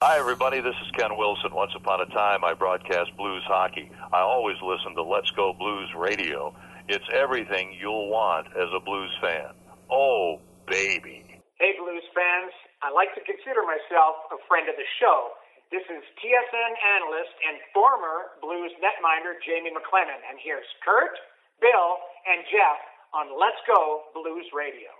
Hi, everybody. This is Ken Wilson. Once upon a time, I broadcast blues hockey. I always listen to Let's Go Blues Radio. It's everything you'll want as a blues fan. Oh, baby. Hey, blues fans. I like to consider myself a friend of the show. This is TSN analyst and former blues netminder Jamie McLennan, and here's Kurt, Bill, and Jeff on Let's Go Blues Radio.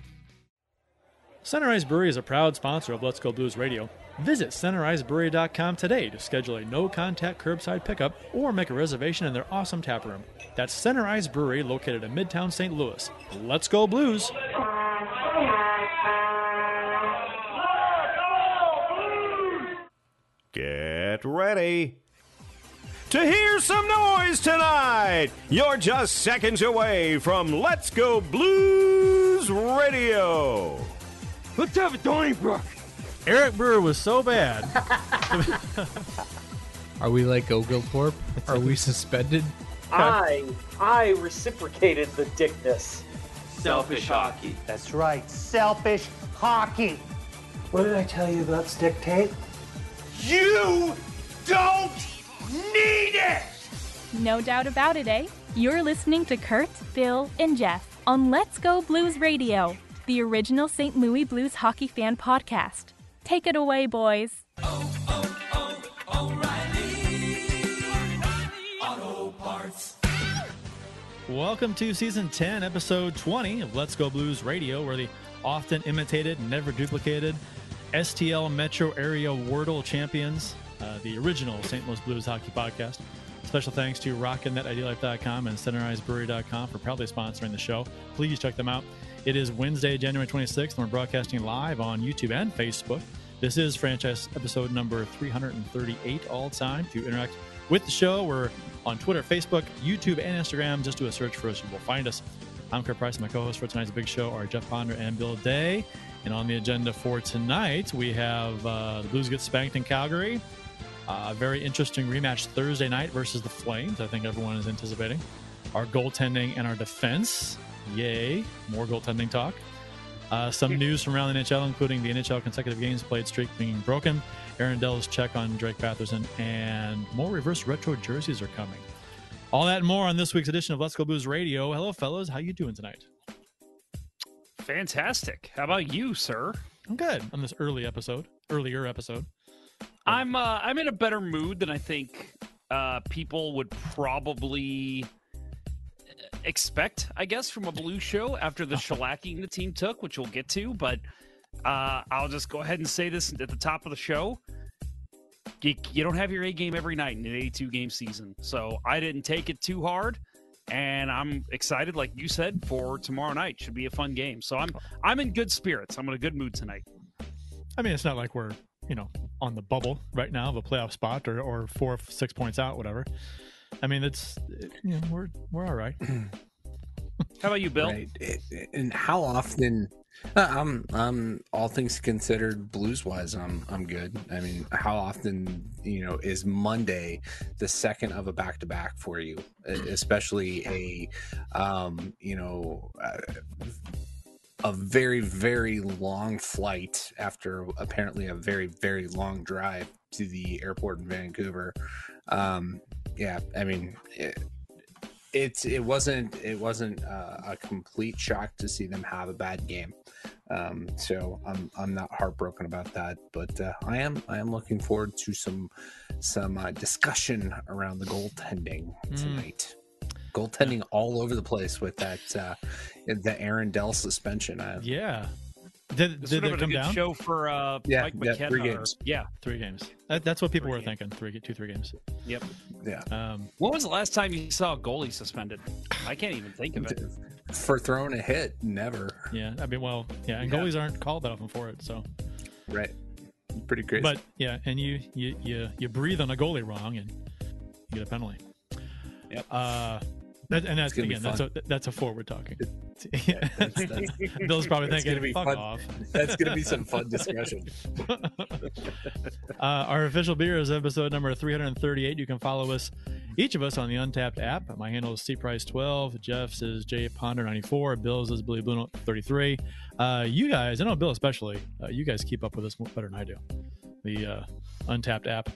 Ice Brewery is a proud sponsor of Let's Go Blues Radio. Visit centericebrewery.com today to schedule a no contact curbside pickup or make a reservation in their awesome tap room. That's Center Brewery located in Midtown St. Louis. Let's go Blues! Get ready to hear some noise tonight. You're just seconds away from Let's Go Blues Radio. Let's have a Donnybrook. Eric Brewer was so bad. Are we like Oglethorpe? Are we suspended? I I reciprocated the dickness. Selfish hockey. That's right, selfish hockey. What did I tell you about stick tape? You don't need it! No doubt about it, eh? You're listening to Kurt, Bill, and Jeff on Let's Go Blues Radio, the original St. Louis Blues hockey fan podcast. Take it away, boys. Welcome to season 10, episode 20 of Let's Go Blues Radio, where the often imitated, never duplicated STL Metro Area Wordle Champions, uh, the original St. Louis Blues hockey podcast. Special thanks to RockinThatIDLife.com and CenterIceBrewery.com for proudly sponsoring the show. Please check them out. It is Wednesday, January 26th, and we're broadcasting live on YouTube and Facebook. This is franchise episode number 338 all time. To interact with the show, we're on Twitter, Facebook, YouTube, and Instagram. Just do a search for us, and you will find us. I'm Kurt Price. My co hosts for tonight's big show are Jeff Ponder and Bill Day. And on the agenda for tonight, we have uh, the Blues get spanked in Calgary. Uh, a very interesting rematch Thursday night versus the Flames. I think everyone is anticipating. Our goaltending and our defense. Yay. More goaltending talk. Uh, some news from around the NHL, including the NHL consecutive games played streak being broken. Aaron Dell's check on Drake Batherson, and more reverse retro jerseys are coming. All that and more on this week's edition of Let's Go Blues Radio. Hello, fellas. How you doing tonight? Fantastic. How about you, sir? I'm good on this early episode, earlier episode. I'm uh, I'm in a better mood than I think uh, people would probably expect, I guess, from a blue show after the shellacking the team took, which we'll get to. But uh, I'll just go ahead and say this at the top of the show. You, you don't have your A game every night in an 82 game season. So I didn't take it too hard. And I'm excited, like you said, for tomorrow night. Should be a fun game. So I'm I'm in good spirits. I'm in a good mood tonight. I mean, it's not like we're you know on the bubble right now of a playoff spot or, or four six points out, whatever. I mean, it's you know we're we're all right. How about you, Bill? Right. And how often? Uh, I'm I'm all things considered, blues wise, I'm I'm good. I mean, how often you know is Monday the second of a back to back for you, especially a um, you know. Uh, a very very long flight after apparently a very very long drive to the airport in Vancouver. Um, yeah, I mean, it, it's it wasn't it wasn't uh, a complete shock to see them have a bad game. Um, so I'm I'm not heartbroken about that, but uh, I am I am looking forward to some some uh, discussion around the goaltending tonight. Goaltending all over the place with that uh, the Aaron Dell suspension. I, Yeah. Did, This did would have it been come a good down? show for uh, Yeah, Mike yeah, McKenna. three or- yeah, Three games. That, that's what people Three were thinking. Three, two, three games. yep. yeah, Um, When was the last time you saw a goalie suspended? I can't even think of it. for throwing a hit, never. yeah. I mean, well, yeah. And Yeah. goalies aren't called that often for it. So, Right, pretty crazy. but yeah, and you you you you breathe on a goalie wrong and you get a penalty. Yep. Uh, That, and that's again, that's a fun. that's a forward talking. that's- that's- Bill's probably that's thinking, gonna be "Fuck fun. off." That's gonna be some fun discussion. uh, our official beer is episode number 338. You can follow us, each of us, on the Untapped app. My handle is cprice12. Jeff's is jponder94. Bill's is Billy Blue 33. Uh, you guys, I know Bill especially, uh, you guys keep up with us better than I do. The uh, Untapped app.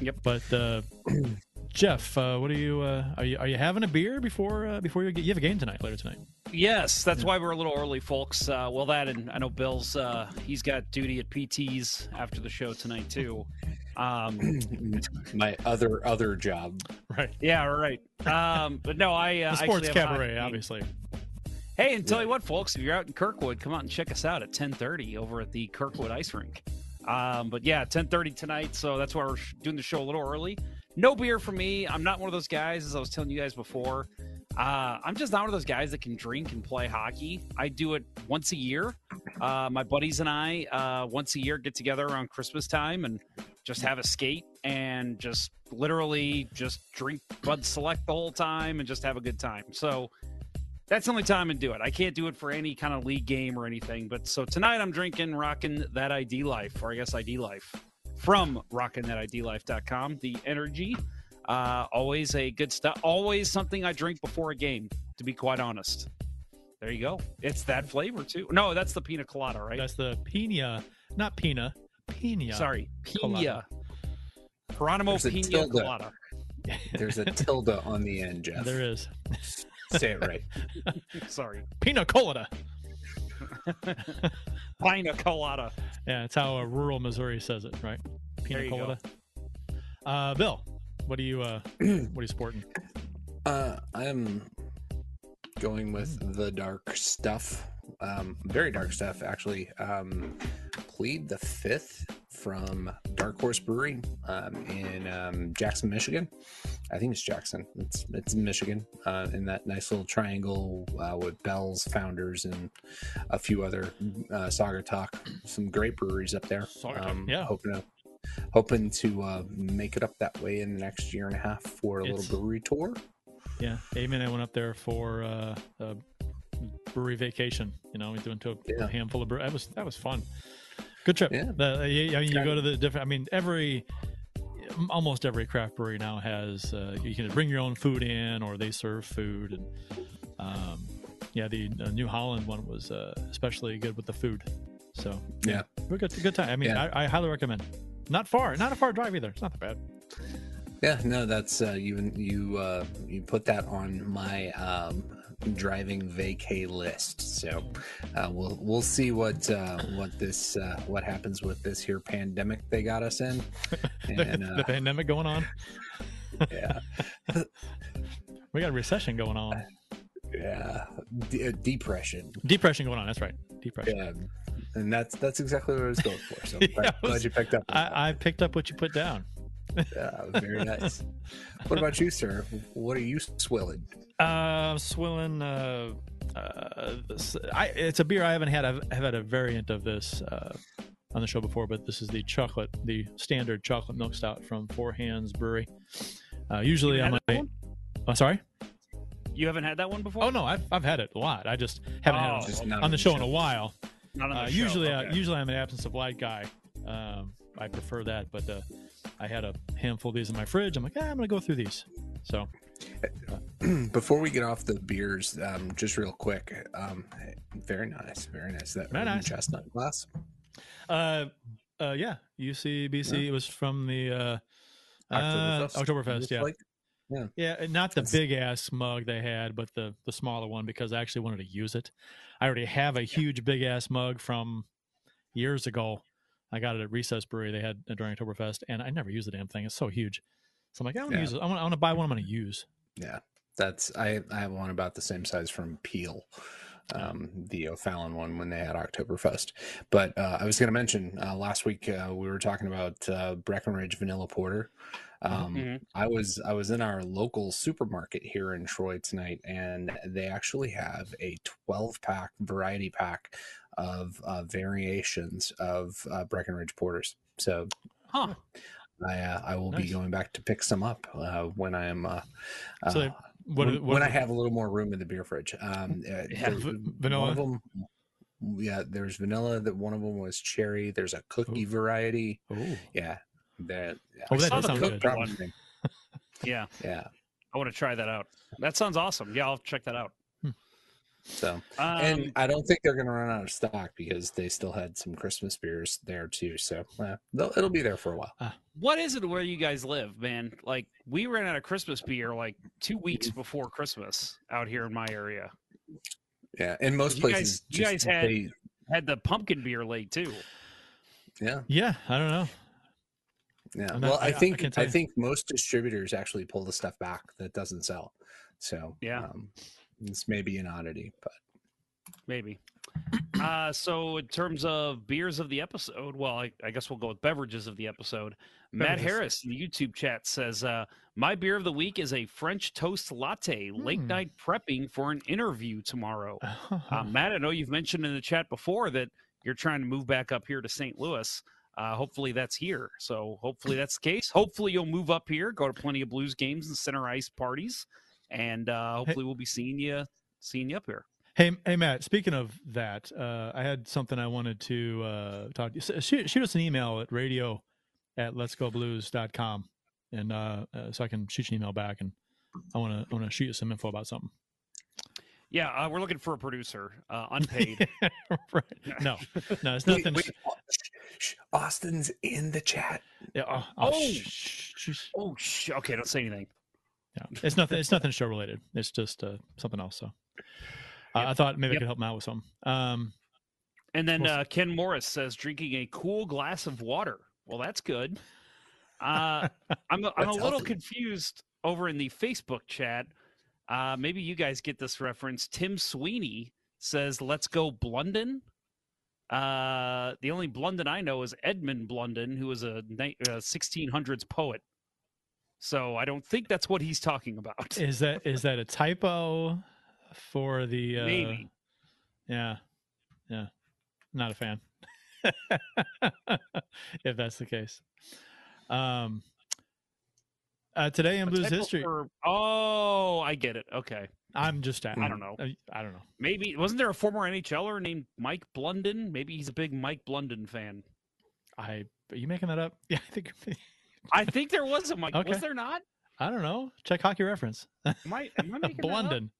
Yep. But uh, Jeff, uh, what are you? Uh, are you are you having a beer before uh, before you, get, you have a game tonight later tonight? Yes, that's why we're a little early, folks. Uh, well, that and I know Bill's uh, he's got duty at PT's after the show tonight too. Um, My other other job. Right. yeah, right. Um, but no, I uh, The sports actually have a cabaret, hockey- obviously. Hey, and tell you what, folks, if you're out in Kirkwood, come out and check us out at 10:30 over at the Kirkwood Ice Rink. Um, but yeah, 10:30 tonight, so that's why we're doing the show a little early. No beer for me. I'm not one of those guys, as I was telling you guys before. Uh, I'm just not one of those guys that can drink and play hockey. I do it once a year. Uh, my buddies and I, uh, once a year, get together around Christmas time and just have a skate and just literally just drink Bud Select the whole time and just have a good time. So that's the only time I do it. I can't do it for any kind of league game or anything. But so tonight I'm drinking rocking That ID Life, or I guess ID Life, from RockinThatIDLife.com. The energy, uh, always a good stuff. Always something I drink before a game, to be quite honest. There you go. It's that flavor too. No, that's the pina colada, right? That's the pina, not pina, pina. Sorry, colada. pina. Geronimo There's a Pina tilde. Colada. There's a tilde on the end, Jeff. There is Say it right. Sorry, pina colada. Pina Colada. Yeah, it's how uh, rural Missouri says it, right? Pina There you go. colada. Uh, Bill, what are you? Uh, what are you sporting? Uh, I'm going with the dark stuff. Um, very dark stuff, actually. Um, plead the fifth from Dark Horse Brewery um, in um, Jackson, Michigan. I think it's Jackson. It's it's in Michigan, uh, in that nice little triangle uh, with Bell's Founders and a few other uh, Saugatuck. Some great breweries up there. Saugatuck, yeah. hoping to hoping to uh, make it up that way in the next year and a half for a It's- little brewery tour. Yeah, Amy and I went up there for uh, a brewery vacation. You know, we went to a, Yeah. a handful of brew. That was that was fun. Good trip. Yeah. The, you, I mean, you go to the different. I mean, every almost every craft brewery now has uh, you can bring your own food in, or they serve food, and um, yeah, the uh, New Holland one was uh, especially good with the food. So Yeah. we got a good time. I mean, Yeah. I, I highly recommend. Not far, not a far drive either. It's not that bad. Yeah, no, that's uh, you. You uh, you put that on my um, driving vacay list. So uh, we'll we'll see what uh, what this uh, what happens with this here pandemic they got us in. The, And the uh, pandemic going on. yeah, We got a recession going on. yeah, De- uh, depression. Depression going on. That's right. Depression. Yeah, and that's that's exactly what I was going for. So Yeah, glad, was- glad you picked up. I, I picked up what you put down. Yeah, very nice. what about you, sir? What are you swilling? Uh, swilling. Uh, uh, this, I, it's a beer I haven't had. I've, I've had a variant of this uh, on the show before, but this is the chocolate, the standard chocolate milk stout from Four Hands Brewery. Uh, usually, I'm like, oh, sorry. You haven't had that one before? Oh no, I've I've had it a lot. I just haven't Oh, had Just it not on the show in a while. Not on the Uh, show. usually, okay. uh, usually I'm an absence of light guy. Um, I prefer that, but uh, I had a handful of these in my fridge. I'm like, ah, I'm gonna go through these. So Before we get off the beers, um, just real quick, um, very nice, very nice. That Very nice. chestnut glass. Uh, uh, yeah, UCBC. It was from the uh, Oktoberfest. Uh, Oktoberfest. Yeah, like. yeah, and not the big ass mug they had, but the the smaller one because I actually wanted to use it. I already have a huge big ass mug from years ago. I got it at Recess Brewery. They had it during Oktoberfest, and I never used the damn thing. It's so huge. So I'm like, I want to Yeah. use it. I want, to buy one. I'm going to use. Yeah, that's I. I have one about the same size from Peel, um, the O'Fallon one when they had Oktoberfest. But uh, I was going to mention uh, last week uh, we were talking about uh, Breckenridge Vanilla Porter. Um, Mhm. I was I was in our local supermarket here in Troy tonight, and they actually have a 12 pack variety pack of uh, variations of uh, Breckenridge porters. So Huh. I uh, I will be going back to pick some up uh, when I am. Uh, So uh, they, What, when, what when I have a little more room in the beer fridge. Um, uh, Yeah, there- v- One vanilla? of them, yeah, there's vanilla. That one of them was cherry. There's a cookie variety. Oh, Yeah, that. Oh, I that saw does the sound good. Yeah, Yeah. I want to try that out. That sounds awesome. Yeah, I'll check that out. So, Um, and I don't think they're going to run out of stock because they still had some Christmas beers there too. So, uh, it'll be there for a while. what is it where you guys live, man? Like we ran out of Christmas beer like two weeks before Christmas out here in my area. Yeah, in most You places, guys- you guys had- they, Had the pumpkin beer late too. yeah, yeah. I don't know. yeah. Not- well, I- I I think can't I, think most distributors actually pull the stuff back that doesn't sell. So, Yeah. um, this may be an oddity, but Maybe. Uh, so in terms of beers of the episode, well, I, I guess we'll go with beverages of the episode. Matt Harris in the YouTube chat says, uh, "My beer of the week is a French toast latte. Late Hmm. night prepping for an interview tomorrow." Uh, Matt, I know you've mentioned in the chat before that you're trying to move back up here to St. Louis. Uh, hopefully that's here. So hopefully that's the case. Hopefully you'll move up here, go to plenty of blues games and center ice parties, and uh, hopefully we'll be seeing you seeing you up here. Hey, hey, Matt. Speaking of that, uh, I had something I wanted to uh, talk to you. Shoot, shoot us an email at radio at let's go blues.com and uh, uh, so I can shoot you an email back and I want to I want to shoot you some info about something. Yeah, uh, we're looking for a producer, uh, unpaid. right. No, no, it's nothing. wait, shh, shh, Austin's in the chat. Yeah, oh, Oh. oh, sh- sh- sh- oh, sh- okay, don't say anything. Yeah. It's nothing. It's nothing show related. It's just uh, something else. So uh, I thought maybe I could help him out with some. Um, And then Well, uh, Ken Morris says drinking a cool glass of water. Well, that's good. Uh, I'm a, I'm a That's little healthy. confused over in the Facebook chat. Uh, maybe you guys get this reference. Tim Sweeney says, "Let's go Blunden." Uh, the only Blunden I know is Edmund Blunden, who was a ni- uh, 1600s poet. So I don't think that's what he's talking about. is that is that a typo for the? Uh, Maybe. Yeah, yeah. Not a fan. if that's the case. Um. Uh, today in A blues history, for- oh, I get it. Okay. I'm just. I don't know. I, I don't know. Maybe wasn't there a former NHLer named Mike Blunden? Maybe he's a big Mike Blunden fan. I. Are you making that up? Yeah, I think. I think there was a Mike. Okay. Was there not? I don't know. Check hockey reference. Am I, am I making that up? Blunden.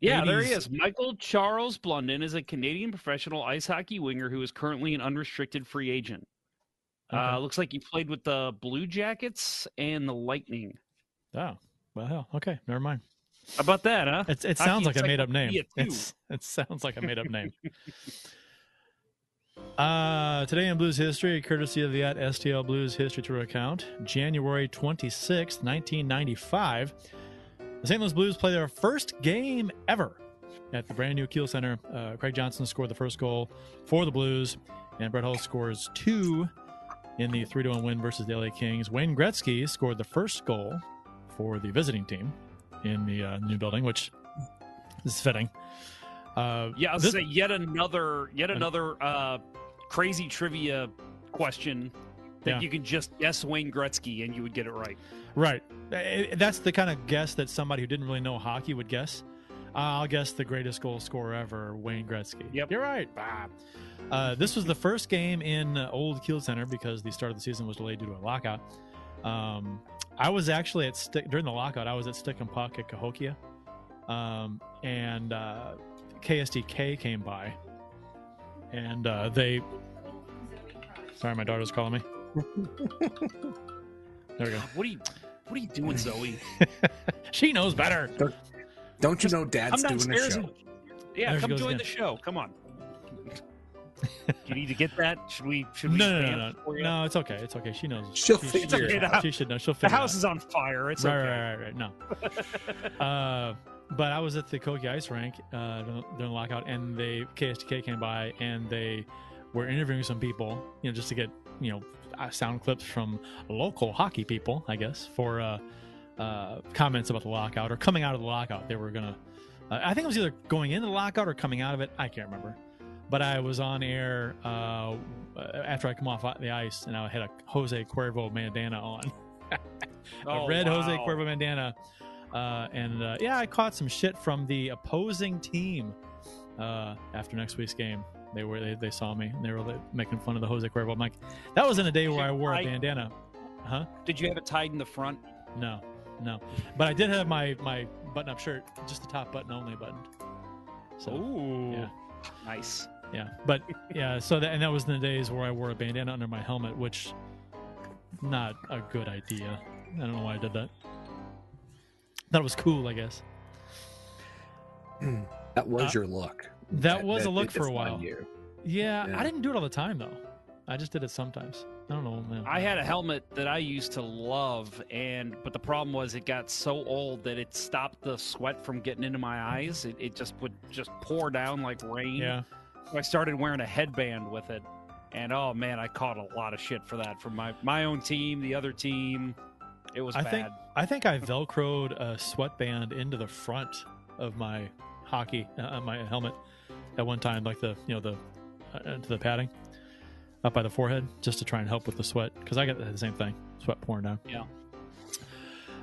Yeah, there he is. Michael Charles Blunden is a Canadian professional ice hockey winger who is currently an unrestricted free agent. Uh, looks like he played with the Blue Jackets and the Lightning. Oh, well, hell, okay, never mind. How about that, huh? It's, it Hockey sounds like a made up name. Encyclopedia too. It's, it sounds like a made up name. Uh, today in Blues history, courtesy of the at STL Blues History Tour account, January 26th, 1995, the St. Louis Blues play their first game ever at the brand new Kiel Center. Uh, Craig Johnson scored the first goal for the Blues, and Brett Hull scores two in the 3 1 win versus the LA Kings. Wayne Gretzky scored the first goal for the visiting team in the uh, new building, which is fitting. Uh, Yeah, I was this- say yet another yet another uh, crazy trivia question that Yeah. you can just guess Wayne Gretzky and you would get it right. Right. Eh, That's the kind of guess that somebody who didn't really know hockey would guess. Uh, I'll guess the greatest goal scorer ever, Wayne Gretzky. Yep. You're right. Bah. Uh, this was the first game in uh, Old Kiel Center because the start of the season was delayed due to a lockout. Um, I was actually at stick during the lockout. I was at Stick and Puck at Cahokia, um, and uh, KSDK came by, and uh, they. Sorry, my daughter's calling me. there we go. What are you What are you doing, Zoe? She knows better. Don't you know Dad's doing a downstairs show? and yeah, There come join again. the show. Come on. you need to get that. Should we? Should we? No, no, no, no, no. It's okay. It's okay. She knows. She'll she, figure it she, out. She should know. She'll figure. The house it is on fire. It's out. okay. right, right, right, right. No. uh, but I was at the Koki Ice Rink uh, during the lockout, and they KSDK came by and they were interviewing some people, you know, just to get you know uh, sound clips from local hockey people, I guess, for uh, uh, comments about the lockout or coming out of the lockout. They were gonna. Uh, I think it was either going into the lockout or coming out of it. I can't remember. But I was on air uh, after I come off the ice, and I had a Jose Cuervo bandana on, a Oh, red Jose. Cuervo bandana. Uh, and uh, yeah, I caught some shit from the opposing team uh, after next week's game. They were they, they saw me and they were like, making fun of the Jose Cuervo. I'm like, that was in a day where I wore a bandana. Huh? Did you have it tied in the front? No, no. But I did have my my button up shirt, just the top button only buttoned. So Ooh, yeah. nice. yeah. But yeah, so that and that was in the days where I wore a bandana under my helmet, which not a good idea. I don't know why I did that. Thought it was cool, I guess. That was Uh, your look. That was a look for a while. Yeah, Yeah. I didn't do it all the time though. I just did it sometimes. I don't know, man. I had a helmet that I used to love, and but the problem was it got so old that it stopped the sweat from getting into my eyes. It, it just would just pour down like rain. yeah. So I started wearing a headband with it, and oh man, I caught a lot of shit for that from my my own team, the other team. It was I bad. think I think I velcroed a sweatband into the front of my hockey uh, my helmet at one time, like the you know the uh, to the padding up by the forehead, just to try and help with the sweat because I got the same thing, sweat pouring down. Yeah.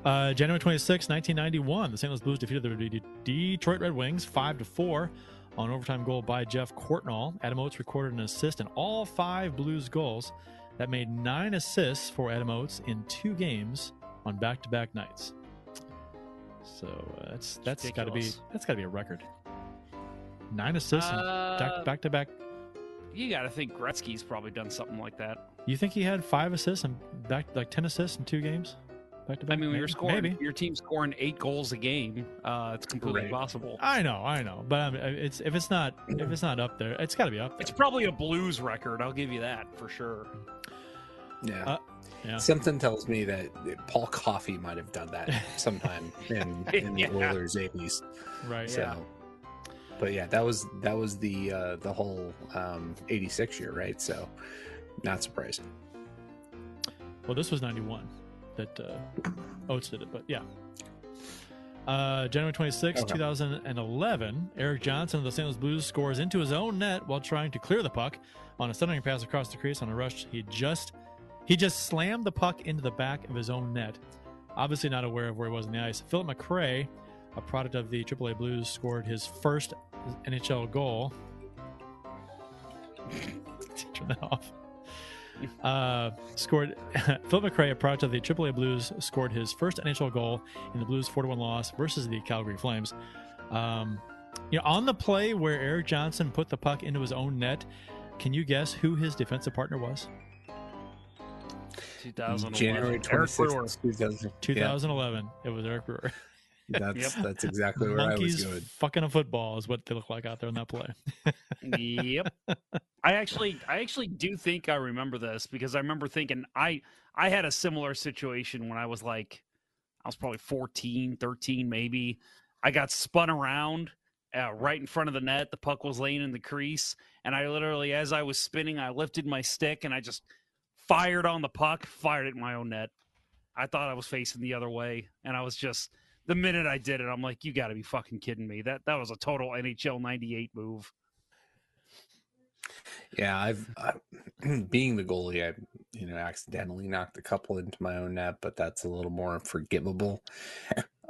Uh, January 26, 1991, the St. Louis Blues defeated the Detroit Red Wings 5 to 4 on overtime goal by Geoff Courtnall. Adam Oates recorded an assist in all five Blues goals that made nine assists for Adam Oates in two games on back-to-back nights. So uh, that's that's got to be that's got to be a record. Nine assists Uh, back to back. You got to think Gretzky's probably done something like that. You think he had five assists and back like ten assists in two games? Back to back. I mean, when you're Maybe. scoring, Maybe. your team's scoring eight goals a game. Uh, it's completely Right. possible. I know, I know, but I mean, it's if it's not if it's not up there, it's got to be up there. It's probably a Blues record. I'll give you that for sure. Yeah. Uh, yeah. Something tells me that Paul Coffey might have done that sometime in, in Yeah. the Oilers 80s. right. So, but yeah, that was that was the uh, the whole um, 86 year, right? So, not surprising. Well, this was '91 that uh, Oates did it, but yeah. Uh, January 26, Okay. 2011, Erik Johnson of the St. Louis Blues scores into his own net while trying to clear the puck on a stunning pass across the crease on a rush. He just he just slammed the puck into the back of his own net. Obviously not aware of where he was on the ice. Philip McRae, a product of the AAA Blues, scored his first NHL goal. Turn that off. Uh, scored Philip McRae, a product of the AAA Blues, scored his first NHL goal in the Blues' 4 1 loss versus the Calgary Flames. Um, you know, on the play where Erik Johnson put the puck into his own net, can you guess who his defensive partner was? 2011. January 26th, 2000. 2011. It was Eric Brewer. Yeah, that's that's exactly where I was going. fucking a football is what they look like out there in that play. yep. I actually I actually do think I remember this because I remember thinking I I had a similar situation when I was like I was probably 14, 13 maybe. I got spun around uh, right in front of the net. The puck was laying in the crease and I literally as I was spinning I lifted my stick and I just fired on the puck, fired it in my own net. I thought I was facing the other way and I was just the minute I did it I'm like you got to be fucking kidding me. That that was a total NHL 98 move. Yeah, I've uh, being the goalie, I you know accidentally knocked a couple into my own net, but that's a little more forgivable.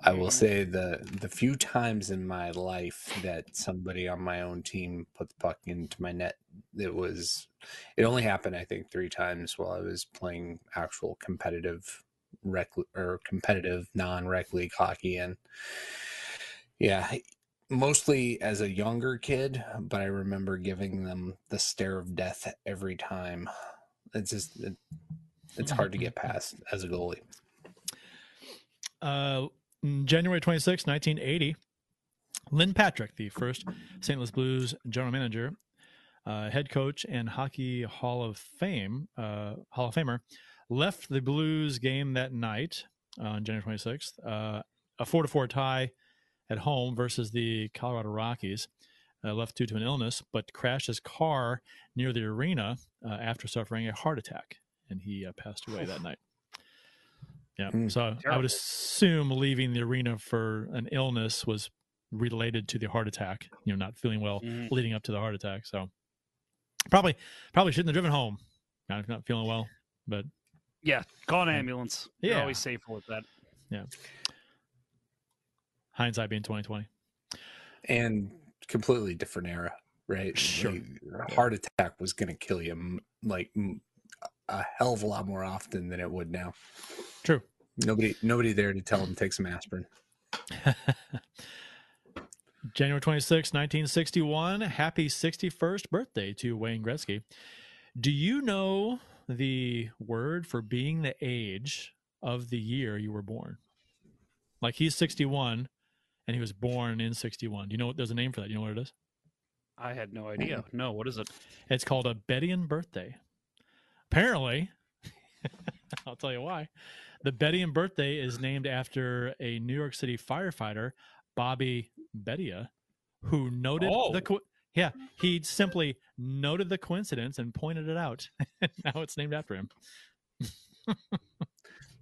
I will say the the few times in my life that somebody on my own team put the puck into my net, it was it only happened I think three times while I was playing actual competitive rec or competitive non rec league hockey, and yeah, mostly as a younger kid, but I remember giving them the stare of death every time. It's just it, it's hard to get past as a goalie. Uh, January 26, 1980, Lynn Patrick, the first St. Louis Blues general manager, uh, head coach, and Hockey Hall of Fame uh, Hall of Famer, left the Blues game that night on January 26th, uh, a four to four tie at home versus the Colorado Rockies. Uh, left due to an illness, but crashed his car near the arena uh, after suffering a heart attack, and he uh, passed away that night. Yeah, Mm. so I would assume leaving the arena for an illness was related to the heart attack. You know, not feeling well Mhm. leading up to the heart attack. So probably probably shouldn't have driven home. Not not feeling well, but Yeah, call an ambulance. You're Yeah. always safer with that. Hindsight being twenty twenty. and completely different era, right? Sure. Like, heart attack was going to kill you like a hell of a lot more often than it would now. True. Nobody, nobody there to tell him to take some aspirin. January 26, 1961. Happy 61st birthday to Wayne Gretzky. Do you know the word for being the age of the year you were born? Like he's 61 and he was born in 61. Do you know what there's a name for that? You know what it is? I had no idea. Mm-hmm. No, what is it? It's called a Bedian birthday. Apparently, I'll tell you why. The Bedian birthday is named after a New York City firefighter, Bobby Bedia, who noted Oh. the co- yeah he simply noted the coincidence and pointed it out. now it's named after him.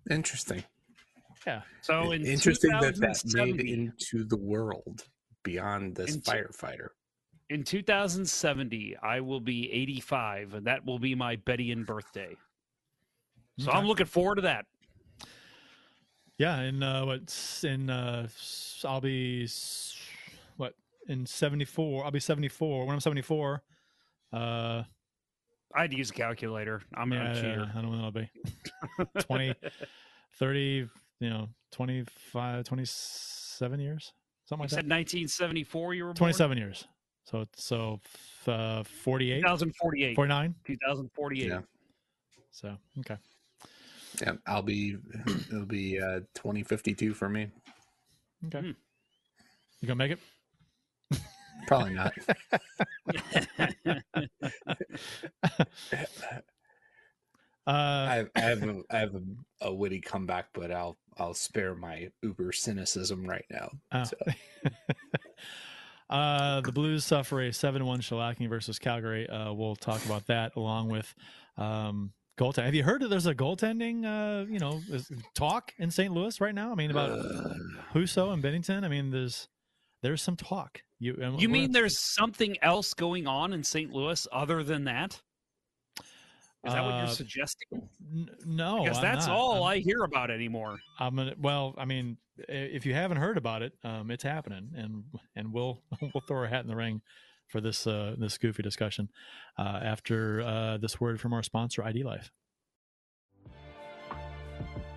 Interesting. Yeah. So in Interesting that that made into the world beyond this Into- firefighter. in 2070, I will be 85, and that will be my Bedian birthday. So Okay. I'm looking forward to that. Yeah, and uh, what's in uh, s- I'll be what in seventy four. I'll be seventy four when I'm seventy four. Uh, I had to use a calculator. I'm yeah, a cheater. I don't know when that'll be 20, 30, you know, 25, 27 years, something You like said that. 1974 you were born? Twenty seven years. So so uh, 48, 2048. 49. 2048. Yeah. So okay. Yeah, I'll be. It'll be uh, twenty fifty two for me. Okay. Hmm. You gonna make it? Probably not. Uh, I have, I have a I have a, a witty comeback, but I'll I'll spare my uber cynicism right now. Oh. So, uh, the Blues suffer a 7 1 shellacking versus Calgary. Uh, we'll talk about that along with um, goaltending. Have you heard that there's a goaltending uh, you know, talk in St. Louis right now? I mean, about Husso and Binnington. I mean, there's there's some talk. You, You mean there's something else going on in St. Louis other than that? Is that what you're Uh, suggesting? N- no, Because that's all I'm- I hear about anymore. I'm gonna. Well, I mean, if you haven't heard about it, um, it's happening, and and we'll we'll throw our hat in the ring for this uh, this goofy discussion uh, after uh, this word from our sponsor, ID Life.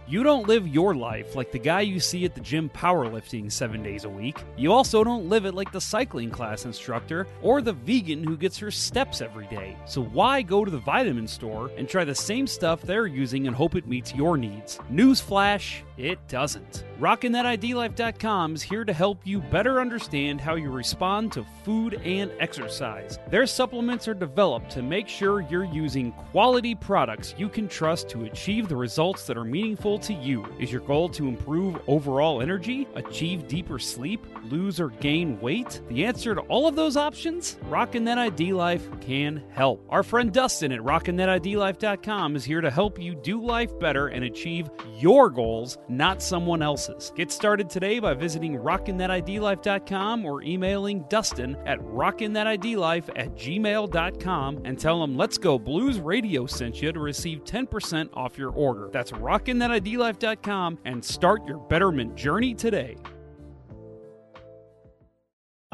You don't live your life like the guy you see at the gym powerlifting seven days a week. You also don't live it like the cycling class instructor or the vegan who gets her steps every day. So why go to the vitamin store and try the same stuff they're using and hope it meets your needs? Newsflash, it doesn't. RockinThatIDLife.com is here to help you better understand how you respond to food and exercise. Their supplements are developed to make sure you're using quality products you can trust to achieve the results that are meaningful to you. Is your goal to improve overall energy, achieve deeper sleep, lose or gain weight? The answer to all of those options? Rockin' That ID Life can help. Our friend Dustin at RockinThatIDLife.com is here to help you do life better and achieve your goals, not someone else's. Get started today by visiting RockinThatIDLife.com or emailing Dustin at RockinThatIDLife at gmail.com and tell him Let's Go Blues Radio sent you to receive 10% off your order. That's RockinThatIDLife.com and start your betterment journey today.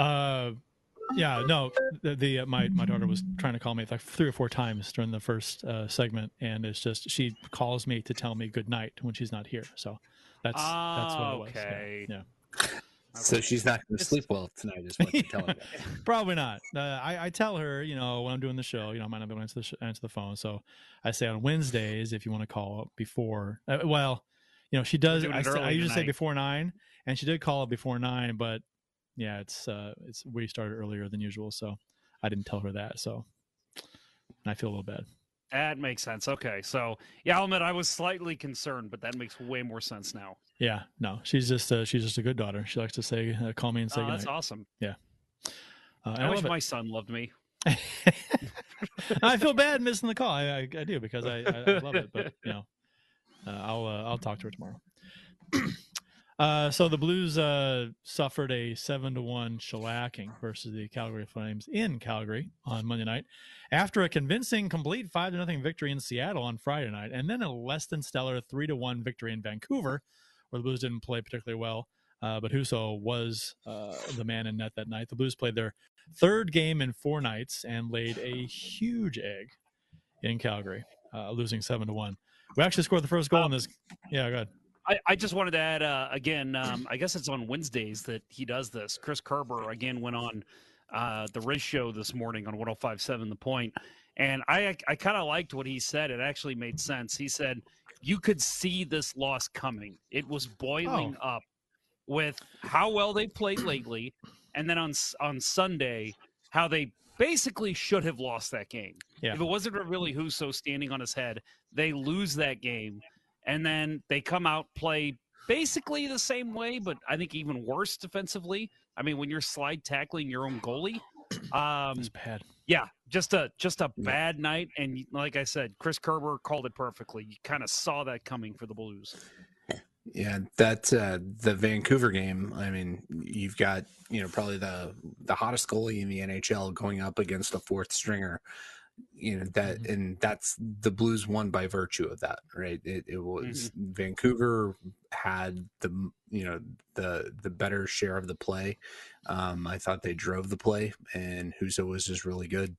Uh, yeah, no, the, the uh, my my daughter was trying to call me like three or four times during the first uh, segment, and it's just she calls me to tell me good night when she's not here. So that's that's what it was. Yeah, Okay. Yeah. so she's not going to sleep well tonight, is what you're telling me. Probably not. Uh, I, I tell her, you know, when I'm doing the show, you know, I might not be able to answer the, sh- answer the phone. So I say on Wednesdays, if you want to call before, uh, well, you know, she does. I, I early usually say before nine, and she did call up before nine, but yeah, it's uh, it's we started earlier than usual, so I didn't tell her that. So I feel a little bad. That makes sense. Okay. So, yeah, I'll admit I was slightly concerned, but that makes way more sense now. Yeah, no, she's just uh, she's just a good daughter. She likes to say, uh, call me and say Oh, good that's awesome. Yeah. Uh, I, I wish love it. my son loved me. I feel bad missing the call. I, I, I do because I, I, I love it, but you know, uh, I'll uh, I'll talk to her tomorrow. uh, so the Blues uh, suffered a seven to one shellacking versus the Calgary Flames in Calgary on Monday night, after a convincing complete five to nothing victory in Seattle on Friday night, and then a less than stellar three to one victory in Vancouver, where the Blues didn't play particularly well. uh, but Husso was uh, the man in net that night. The Blues played their third game in four nights and laid a huge egg in Calgary, uh, losing seven to one. We actually scored the first goal in this. Yeah, go ahead. I, I just wanted to add uh, again. Um, I guess it's on Wednesdays that he does this. Chris Kerber again went on uh, the Riz show this morning on 105.7 The Point, and I I kind of liked what he said. It actually made sense. He said you could see this loss coming. It was boiling Oh. up with how well they played lately, and then on on Sunday how they basically should have lost that game. Yeah. If it wasn't for really Husso standing on his head, they lose that game, and then they come out play basically the same way, but I think even worse defensively. I mean, when you're slide tackling your own goalie, um, It's bad. yeah, just a just a bad night. And like I said, Chris Kerber called it perfectly. You kind of saw that coming for the Blues. Yeah, that uh, the Vancouver game. I mean, you've got you know probably the the hottest goalie in the NHL going up against a fourth stringer. You know that, and that's the Blues won by virtue of that, right? It, it was Vancouver had the you know the the better share of the play. Um, I thought they drove the play, and Husso was just really good.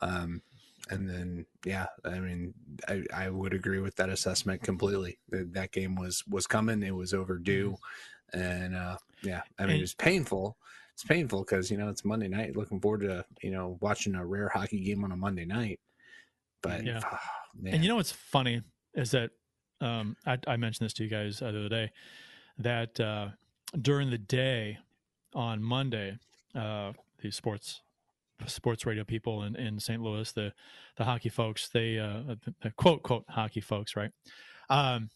Um, and then yeah i mean i, I would agree with that assessment completely that, that game was was coming it was overdue and uh yeah i mean And- was painful it's painful because you know it's monday night looking forward to you know watching a rare hockey game on a monday night but Yeah. ah, man. And you know what's funny is that um, I, I mentioned this to you guys the other day that uh, during the day on Monday, uh, the sports sports radio people in, in St. Louis, the the hockey folks, they uh, the, the quote quote hockey folks, right? Um,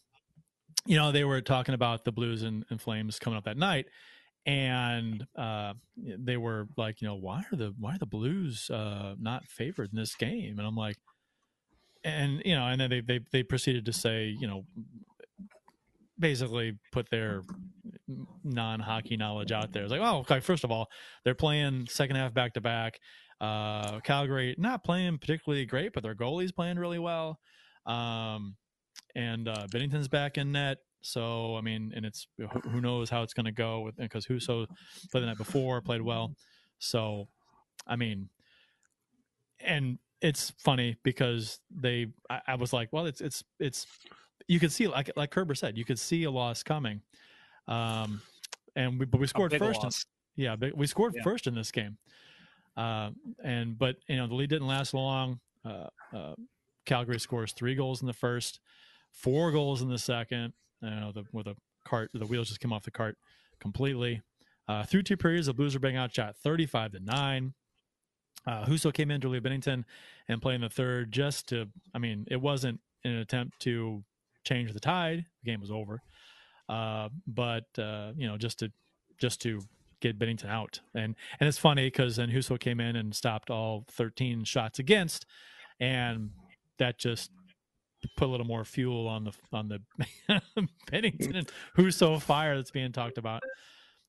you know, they were talking about the Blues and, and Flames coming up that night, and uh, they were like, you know, why are the why are the Blues uh, not favored in this game? And I'm like, and you know, and then they they they proceeded to say, you know, basically put their non hockey knowledge out there. It's like, oh, okay, first of all, they're playing second half back to back. Uh, Calgary not playing particularly great, but their goalie's playing really well. Um, and uh, Binnington's back in net. So I mean, and it's who knows how it's going to go with because Husso played the night before, played well. So, I mean, and it's funny because they, I, I was like, well, it's it's it's you could see like like Kerber said, you could see a loss coming. Um, and we but we scored first. In, yeah, but we scored Yeah. first in this game. Uh, and but you know the lead didn't last long. Uh, uh, Calgary scores three goals in the first, four goals in the second. You know, the with a cart, the wheels just came off the cart completely. Uh, through two periods, the Blues were being outshot thirty-five to nine. Uh, Husso came in relieve Binnington and played in the third just to. I mean, it wasn't an attempt to change the tide. The game was over, uh, but uh, you know, just to just to get Binnington out. And and it's funny because then Husso came in and stopped all 13 shots against, and that just put a little more fuel on the on the Binnington and Husso fire that's being talked about.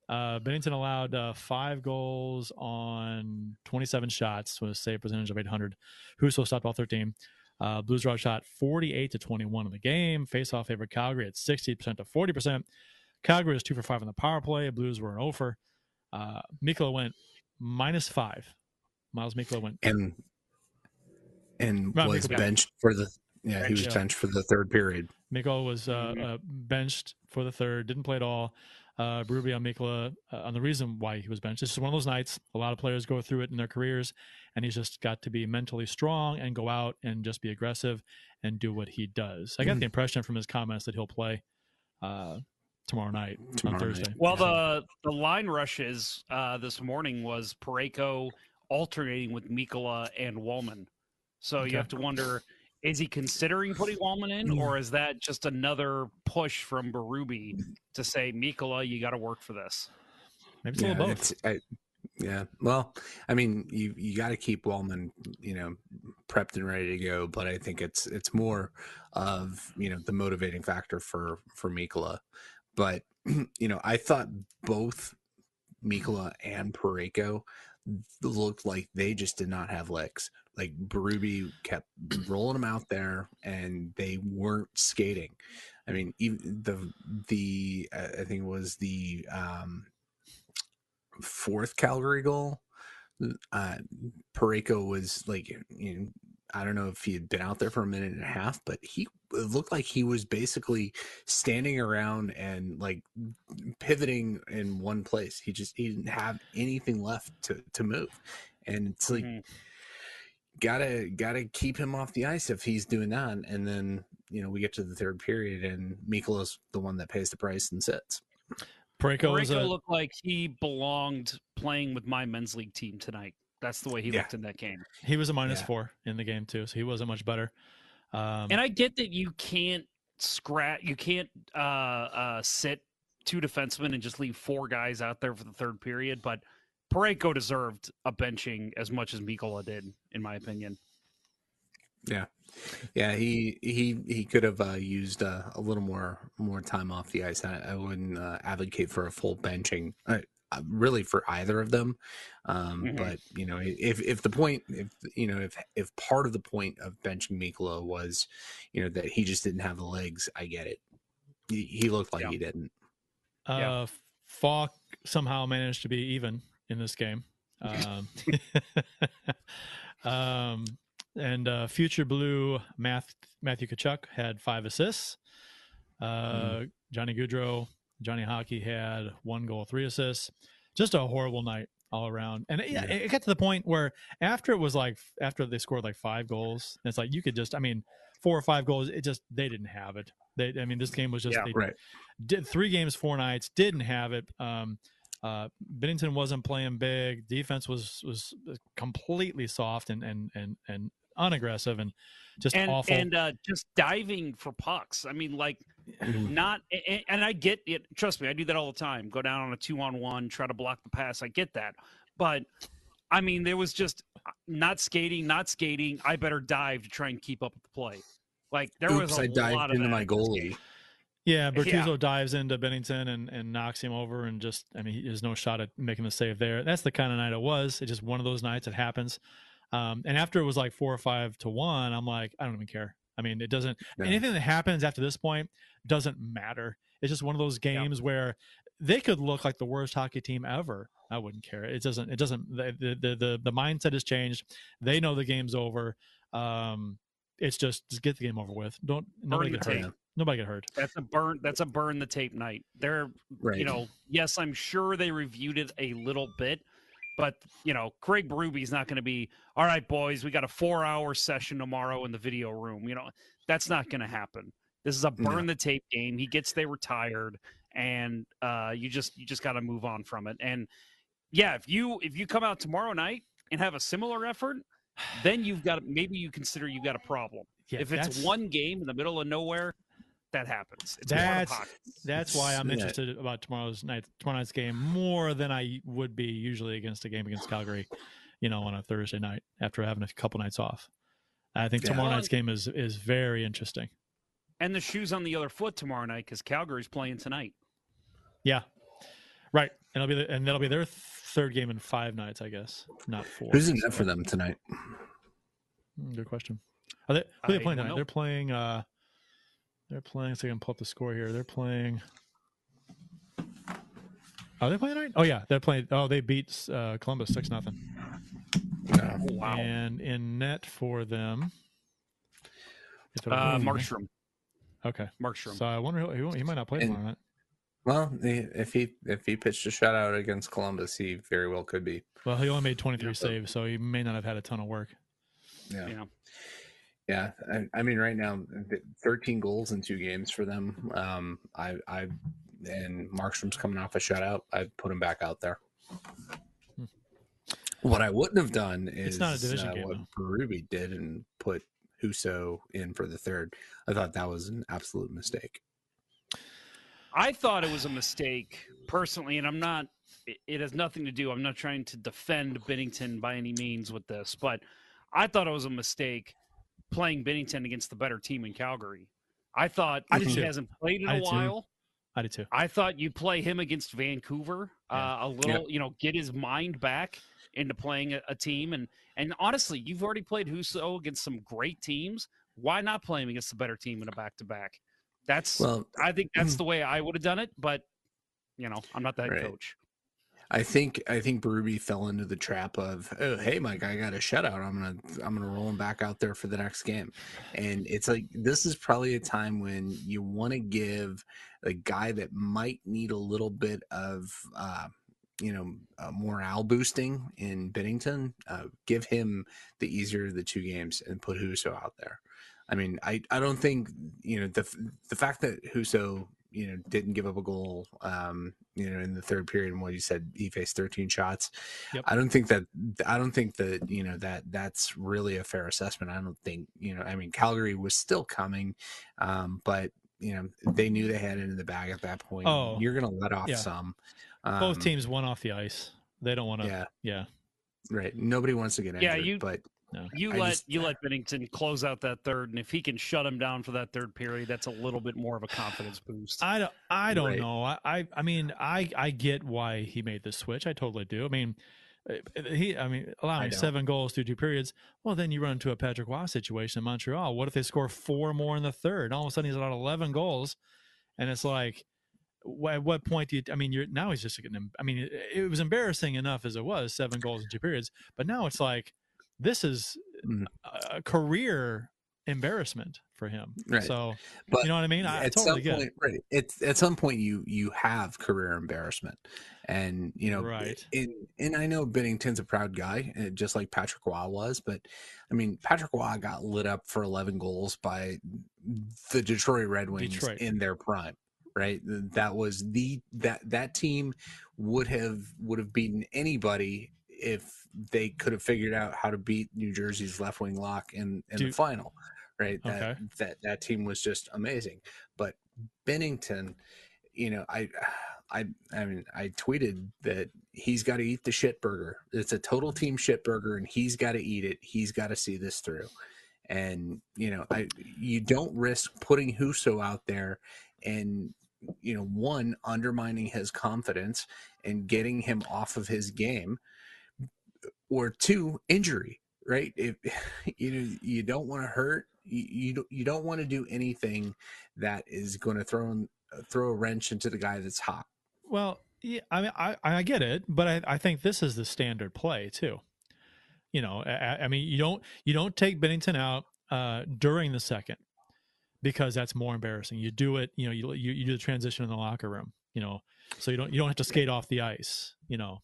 Uh, Binnington allowed uh, five goals on 27 shots with a save percentage of 800. Husso stopped all 13. Uh, Blues draw shot 48 to 21 in the game. Face-off favored Calgary at 60% to 40%. Calgary was two for five on the power play. Blues were an over. Uh, Mikkola went minus five. Miles Mikkola went and and Rob was Mikkel- benched for the yeah he was benched for the third period Mikkola was uh, uh, benched for the third, didn't play at all. Uh, Berube on Mikkola uh, on the reason why he was benched. This is one of those nights. A lot of players go through it in their careers, and he's just got to be mentally strong and go out and just be aggressive and do what he does. I got the impression from his comments that he'll play uh, tomorrow night Tomorrow on night. Thursday. Well, the the line rushes uh, this morning was Parayko alternating with Mikkola and Walman. So Okay. you have to wonder: is he considering putting Walman in, or is that just another push from Berube to say, Mikkola, you got to work for this? Maybe it's a yeah, little both. it's, I, yeah. Well, I mean, you you got to keep Walman, you know, prepped and ready to go. But I think it's it's more of you know the motivating factor for for Mikkola. But you know, I thought both Mikkola and Parayko looked like they just did not have legs. Like Berube kept rolling them out there, and they weren't skating. I mean, even the the I think it was the um, fourth Calgary goal. Uh, Parayko was like, you know, I don't know if he had been out there for a minute and a half, but he looked like he was basically standing around and like pivoting in one place. He just he didn't have anything left to to move, and it's like Mhm. Gotta gotta keep him off the ice if he's doing that. And then you know we get to the third period, and Mikkola's the one that pays the price and sits. Parayko was a, looked like he belonged playing with my men's league team tonight. That's the way he Yeah. looked in that game. he was a minus Yeah. four in the game too, so he wasn't much better. Um, And I get that you can't scratch, you can't uh, uh, sit two defensemen and just leave four guys out there for the third period. But Parayko deserved a benching as much as Mikkola did, in my opinion. Yeah, yeah. He he he could have uh, used uh, a little more more time off the ice. I, I wouldn't uh, advocate for a full benching, uh, uh, really, for either of them. Um, Mhm. But you know, if if the point, if you know, if if part of the point of benching Mikkola was, you know, that he just didn't have the legs, I get it. He, he looked like Yeah. he didn't. Yeah. Uh, Falk somehow managed to be even in this game. Um, um, and uh, Future Blue Math, Matthew Tkachuk had five assists. Uh, Johnny Gaudreau, Johnny Hockey had one goal, three assists. Just a horrible night all around. And it, yeah, it got to the point where after it was like after they scored like five goals, it's like you could just, I mean, four or five goals. It just they didn't have it. They, I mean, this game was just Yeah. Right. did three games, four nights, didn't have it. Um, uh, Binnington wasn't playing big. Defense was was completely soft and and and and unaggressive and just and awful. and uh, just diving for pucks. I mean, like not. And, and I get it. Trust me, I do that all the time. Go down on a two on one, try to block the pass. I get that, but I mean, there was just uh, not skating, not skating. I better dive to try and keep up with the play. Like there was Oops, a I lot dived of into that my in goalie. yeah, Bortuzzo yeah. dives into Binnington and and knocks him over and just I mean, he- there's no shot at making the save there. That's the kind of night it was. It's just one of those nights. It happens. Um, and after it was like four or five to one, I'm like, I don't even care. I mean, it doesn't. No. anything that happens after this point doesn't matter. It's just one of those games where they could look like the worst hockey team ever. I wouldn't care. It doesn't. It doesn't. The the the, the, mindset has changed. They know the game's over. Um, it's just just get the game over with. Don't nobody get hurt. Tape. Nobody get hurt. That's a burn. That's a burn the tape night. They're Right. you know, yes, I'm sure they reviewed it a little bit, but you know, Craig Berube's not going to be all right, boys. We got a four hour session tomorrow in the video room. You know, that's not going to happen. This is a No. burn the tape game. He gets they retired, and uh, you just you just got to move on from it. And yeah, if you if you come out tomorrow night and have a similar effort, then you've got maybe you consider you got a problem. Yeah, if it's one game in the middle of nowhere, that happens. It's That's that's why I'm Yeah. interested about tomorrow's night tomorrow night's game more than I would be usually against a game against Calgary, you know, on a Thursday night after having a couple nights off. I think Yeah. tomorrow night's game is is very interesting. and the shoes on the other foot tomorrow night because Calgary's playing tonight. Yeah, right. And it'll be the, and that'll be their third game in five nights, I guess, not four. Who's in net for them tonight? Hmm, Good question. Are they, who are they playing tonight? know. They're playing. uh They're playing. So I can pull up the score here. They're playing. Are they playing tonight? Oh yeah, they're playing. Oh, they beat uh, Columbus six nothing. Oh, wow. And in net for them. if Uh, Markstrom. Okay. Markstrom. So I wonder who he, he might not play And- tomorrow night. Well, if he if he pitched a shutout against Columbus, he very well could be. Well, he only made 23 Yeah. saves, so he may not have had a ton of work. Yeah, Yeah. Yeah. I, I mean, right now, thirteen goals in two games for them. Um, I, I, and Markstrom's coming off a shutout. I'd put him back out there. Hmm. What I wouldn't have done is It's not a division uh, game, what though. Berube did and put Husso in for the third. I thought that was an absolute mistake. I thought it was a mistake personally, and I'm not. It, it has nothing to do. I'm not trying to defend Binnington by any means with this, but I thought it was a mistake playing Binnington against the better team in Calgary. I thought I did he hasn't played in I a did too. while. I did too. I thought you play him against Vancouver Yeah. uh, a little, you know, get his mind back into playing a, a team. And and honestly, you've already played Husso against some great teams. Why not play him against a better team in a back to back? That's Well, I think that's the way I would have done it, but you know, I'm not that Right. coach. I think I think Berube fell into the trap of oh hey Mike I got a shutout I'm gonna I'm gonna roll him back out there for the next game, and it's like this is probably a time when you want to give a guy that might need a little bit of uh, you know uh, morale boosting in Binnington, uh, give him the easier of the two games and put Husso out there. I mean I I don't think you know the the fact that Husso you know didn't give up a goal um you know in the third period and what you said he faced 13 shots Yep. i don't think that i don't think that you know that that's really a fair assessment i don't think you know i mean calgary was still coming um but you know they knew they had it in the bag at that point Oh, you're gonna let off yeah. some Both Um, teams went off the ice. They don't want to. yeah Yeah. right nobody wants to get injured Yeah, you- but No. You I let just- you let Binnington close out that third, and if he can shut him down for that third period, that's a little bit more of a confidence boost. I don't. I don't Right. know. I, I. I mean, I. I get why he made the switch. I totally do. I mean, uh, he. I mean, allowing don't. seven goals through two periods. Well, then you run into a Patrick Roy situation in Montreal. What if they score four more in the third? And all of a sudden, he's at eleven goals, and it's like, at what point do you? I mean, you're now he's just getting. em- I mean, it, it was embarrassing enough as it was, seven goals in two periods. But now it's like, this is Mhm. a career embarrassment for him. Right. So but you know what I mean? I, at totally some get. point, right? It's at some point you you have career embarrassment, and you know, Right. In and I know Binnington's a proud guy, uh, just like Patrick Roy was, but I mean, Patrick Roy got lit up for 11 goals by the Detroit Red Wings Detroit. in their prime. Right, that was the that that team would have would have beaten anybody if they could have figured out how to beat New Jersey's left wing lock in in the final. Right, that Okay. that that team was just amazing. But Binnington, you know, I I I mean, I tweeted that he's got to eat the shit burger. It's a total team shit burger, and he's got to eat it. He's got to see this through. And you know, I you don't risk putting Husso out there and you know one undermining his confidence and getting him off of his game or two injury right if you know you don't want to hurt you you don't, you don't want to do anything that is going to throw in- throw a wrench into the guy that's hot Well, yeah, I mean, I I get it, but I I think this is the standard play too. You know, I, I mean, you don't you don't take Binnington out uh, during the second because that's more embarrassing. You do it, you know, you, you you do the transition in the locker room, you know, so you don't you don't have to skate off the ice, you know.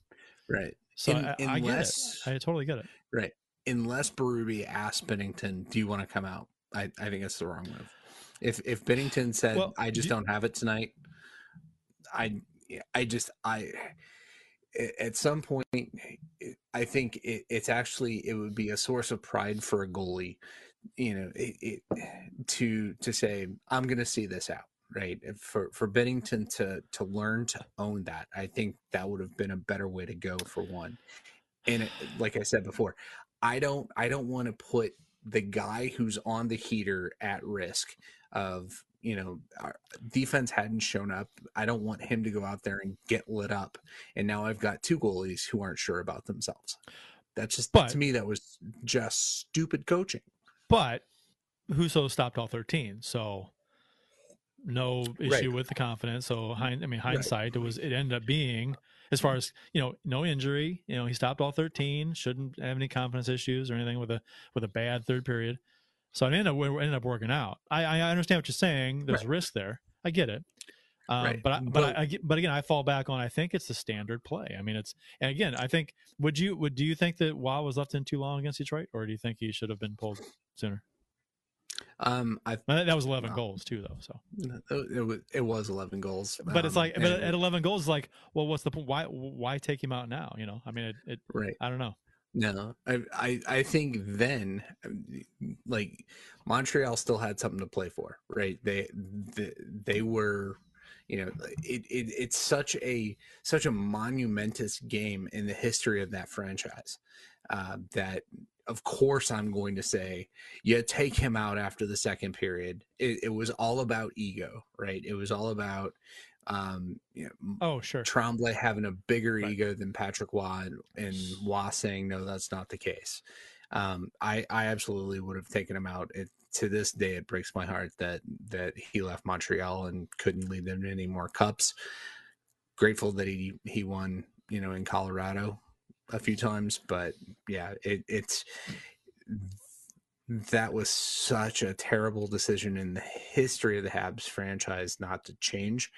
right So In- I, I get it. unless- I totally get it. right unless Berube asked Binnington do you want to come out I, I think it's the wrong move if if Binnington said Well, I just do- don't have it tonight I I just I at some point I think it, it's actually it would be a source of pride for a goalie you know it, it to to say I'm going to see this out right for for Binnington to to learn to own that I think that would have been a better way to go for one. And it, like I said before I don't I don't want to put the guy who's on the heater at risk of you know our defense hadn't shown up. I don't want him to go out there and get lit up and now I've got two goalies who aren't sure about themselves. That's just But- to me that was just stupid coaching. But Husso stopped all 13, so no issue Right. with the confidence. So hind, I mean hindsight, it was it ended up being as far as you know, no injury. You know, he stopped all 13, shouldn't have any confidence issues or anything with a with a bad third period. So it ended up it ended up working out. I I understand what you're saying. There's Right. risk there. I get it. Um, Right. But I, but, But- I, but again, I fall back on. I think it's the standard play. I mean, it's and again, I think would you would do you think that Roy was left in too long against Detroit, or do you think he should have been pulled sooner? Um I That was 11 Wow. goals too, though. So, it was it was 11 goals but it's um, like, but at 11 goals, it's like, well, what's the point? Why, why take him out now? You know, I mean, it, it right I don't know. No, I, I I think then, like Montreal still had something to play for, right? They they, they were, you know, it, it it's such a such a monumentous game in the history of that franchise uh, that of course I'm going to say you take him out after the second period. It, it was all about ego, right? It was all about um, you know, Oh, sure. Tremblay having a bigger Right. ego than Patrick Roy and, and Roy saying, no, that's not the case. Um, I I absolutely would have taken him out. It, to this day, it breaks my heart that that he left Montreal and couldn't lead them to any more cups. Grateful that he he won, you know, in Colorado a few times, but yeah, it, it's that was such a terrible decision in the history of the Habs franchise not to change.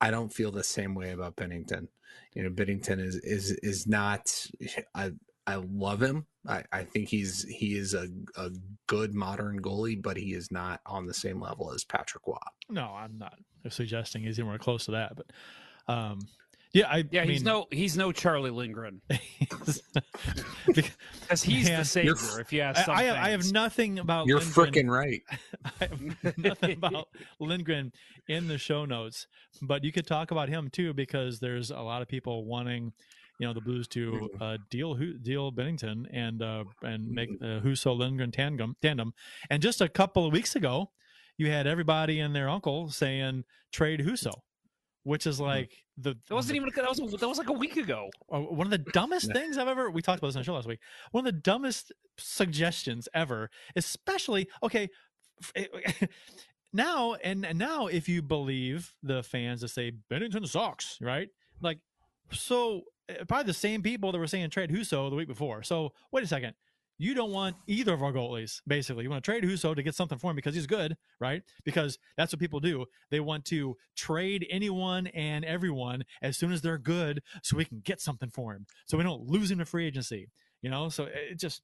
I don't feel the same way about Binnington. You know, Binnington is is is not. I I love him. I, I think he's he is a, a good modern goalie, but he is not on the same level as Patrick Roy. No, I'm not suggesting he's anywhere close to that, but um, yeah, I yeah, I he's no he's no Charlie Lindgren because he's Man, the savior. if you ask, some I, I, have, I have nothing about You're freaking right. I have nothing about Lindgren in the show notes, but you could talk about him too because there's a lot of people wanting, you know, the Blues to uh, deal Hu- deal Binnington and uh, and make uh, Husso Lindgren tandem tandem. And just a couple of weeks ago, you had everybody and their uncle saying trade Husso, which is like the That wasn't even that was that was like a week ago. uh, one of the dumbest things I've ever. We talked about this on the show last week. One of the dumbest suggestions ever, especially okay. now and, and now, if you believe the fans that say Binnington sucks, right? Like, so uh, probably the same people that were saying trade Husso the week before. So wait a second. You don't want either of our goalies, basically. You want to trade Husso to get something for him because he's good, right? Because that's what people do. They want to trade anyone and everyone as soon as they're good so we can get something for him. So we don't lose him to free agency. You know, so it just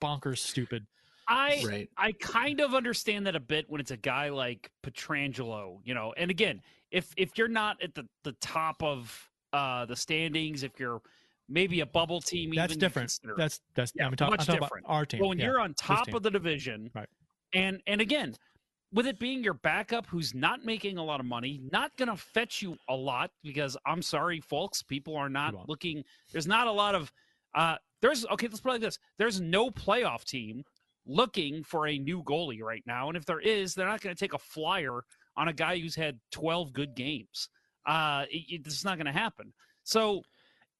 bonkers stupid. I Right. I kind of understand that a bit when it's a guy like Pietrangelo, you know. And again, if if you're not at the the top of uh the standings, if you're maybe a bubble team, That's different. That's that's Yeah, I'm talking, I'm much about different. our team. But when yeah. you're on top of the division, Right. and and again, with it being your backup who's not making a lot of money, not going to fetch you a lot because I'm sorry, folks, people are not looking. There's not a lot of. uh There's okay. Let's put it like this. There's no playoff team looking for a new goalie right now, and if there is, they're not going to take a flyer on a guy who's had 12 good games. Uh, it, it- it's not going to happen. So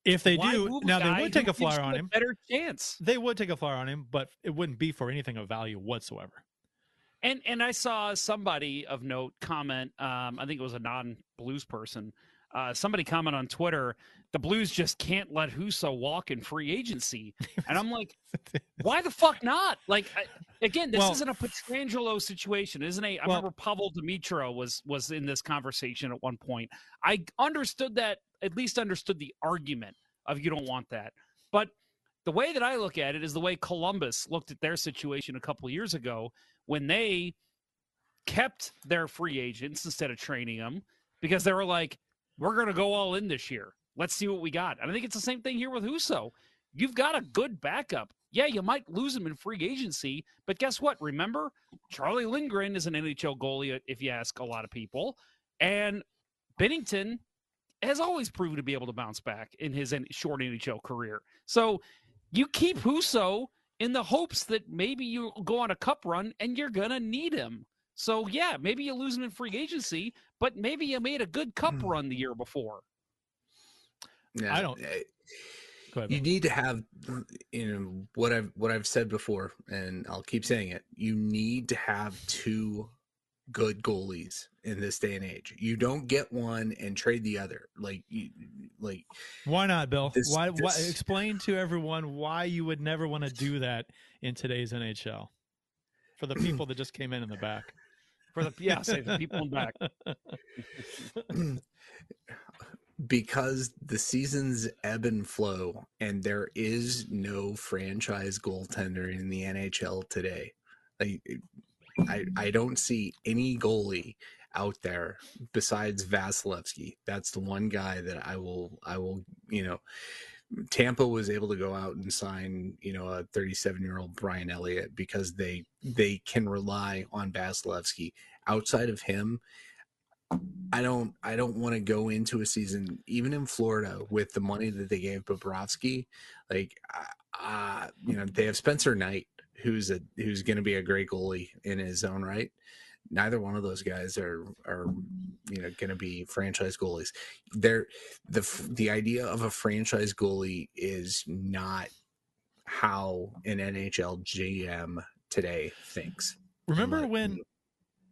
if they why do now, they would take a flyer on him. Better chance. They would take a flyer on him, but it wouldn't be for anything of value whatsoever. And and I saw somebody of note comment. Um, I think it was a non-blues person. Uh, somebody comment on Twitter. The Blues just can't let Husso walk in free agency, and I'm like, why the fuck not? Like, I, again, this Well- isn't a Pietrangelo situation, isn't it? I Well- remember Pavel Dimitro was was in this conversation at one point. I understood that, at least understood the argument of you don't want that, but the way that I look at it is the way Columbus looked at their situation a couple years ago when they kept their free agents instead of training them because they were like, we're going to go all in this year. Let's see what we got. And I think it's the same thing here with Husso. You've got a good backup. Yeah, you might lose him in free agency, but guess what? Remember, Charlie Lindgren is an NHL goalie, if you ask a lot of people. And Binnington has always proven to be able to bounce back in his short NHL career. So you keep Husso in the hopes that maybe you'll go on a cup run and you're going to need him. So, yeah, maybe you lose him in free agency, but maybe you made a good cup run the year before. Yeah, I don't- eh, Go ahead. You Bill. need to have, you know, what I've what I've said before, and I'll keep saying it. You need to have two good goalies in this day and age. You don't get one and trade the other. Like, you, like Why not, Bill? This- why, why? Explain to everyone why you would never want to do that in today's NHL. For the people that just came in in the back. For the yeah, say the people in back. because the seasons ebb and flow and there is no franchise goaltender in the NHL today. Like I I don't see any goalie out there besides Vasilevskiy. That's the one guy that I will I will, you know, Tampa was able to go out and sign, you know, a 37 year old Brian Elliott because they they can rely on Vasilevskiy. Outside of him, I don't I don't want to go into a season even in Florida with the money that they gave Bobrovsky. Like, uh, you know, they have Spencer Knight, who's a who's going to be a great goalie in his own right. Neither one of those guys are are you know going to be franchise goalies. They're the the idea of a franchise goalie is not how an NHL GM today thinks. Remember Like, when?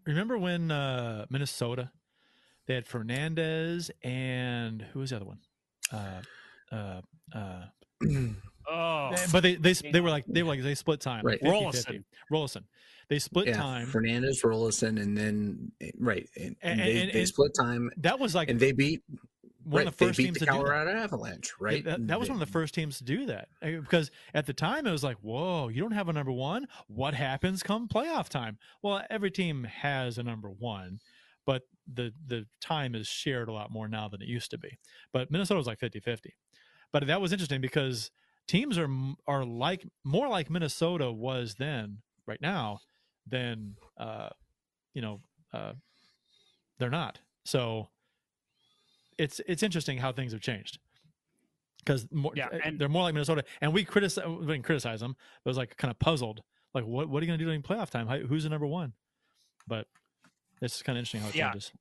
Remember when uh, Minnesota they had Fernandez and who was the other one? Uh, uh, uh, Oh, but they they they were like they were like they split time. Right. 50-50. Roloson. Roloson. They split yeah, time. Fernandez, Roloson, and then right, and, And- and they, and- they and- split time, That was like and they beat one right, of the first they beat teams the to do that. Colorado Avalanche, right? That, that was one of the first teams to do that Uh, because at the time it was like, whoa, you don't have a number one. What happens come playoff time? Well, every team has a number one, but the the time is shared a lot more now than it used to be. But Minnesota was like 50 50. But that was interesting because teams are are like more like Minnesota was then right now than uh, you know uh, they're not. So it's it's interesting how things have changed because more, Yeah, uh, and- they're more like Minnesota, and we criticize we didn't criticize them, but it was like kind of puzzled, like what what are you going to do during playoff time? How, who's the number one? But it's kind of interesting how it Yeah. changes.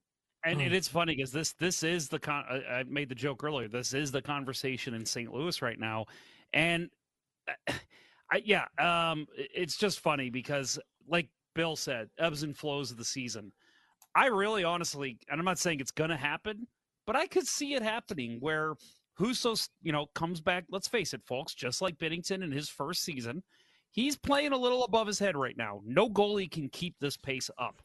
And it is funny because this this is the con. I made the joke earlier. This is the conversation in St. Louis right now, and I yeah, um, it's just funny because like Bill said, ebbs and flows of the season. I really, honestly, and I'm not saying it's going to happen, but I could see it happening where Husso, you know, comes back. Let's face it, folks. Just like Binnington in his first season, he's playing a little above his head right now. No goalie can keep this pace up.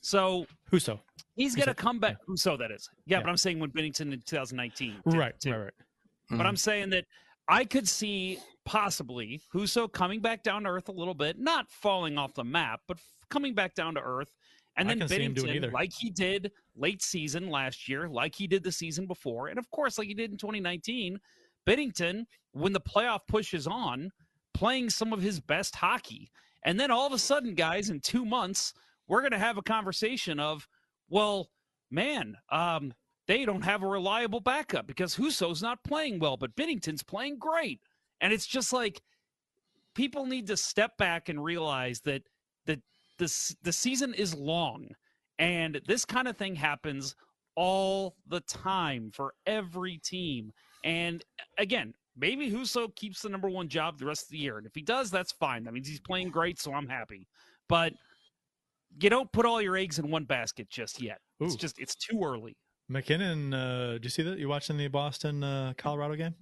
So Husso, He's going to come back. So that is. Yeah, Yeah. but I'm saying when Binnington in 2019. did right, too. right, right. But I'm saying that I could see possibly Husso coming back down to earth a little bit, not falling off the map, but f- coming back down to earth. And then can see him doing Binnington, like he did late season last year, like he did the season before, and of course, like he did in 2019, Binnington, when the playoff push is on, playing some of his best hockey. And then all of a sudden, guys, in two months, we're going to have a conversation of, well, man, um, they don't have a reliable backup because Husso's not playing well, but Binnington's playing great. And it's just like people need to step back and realize that that this the season is long and this kind of thing happens all the time for every team. And again, maybe Husso keeps the number one job the rest of the year. And if he does, that's fine. That means he's playing great, so I'm happy. But you don't put all your eggs in one basket just yet. It's just it's too early. MacKinnon, uh, did you see that? You watching the Boston uh, Colorado game?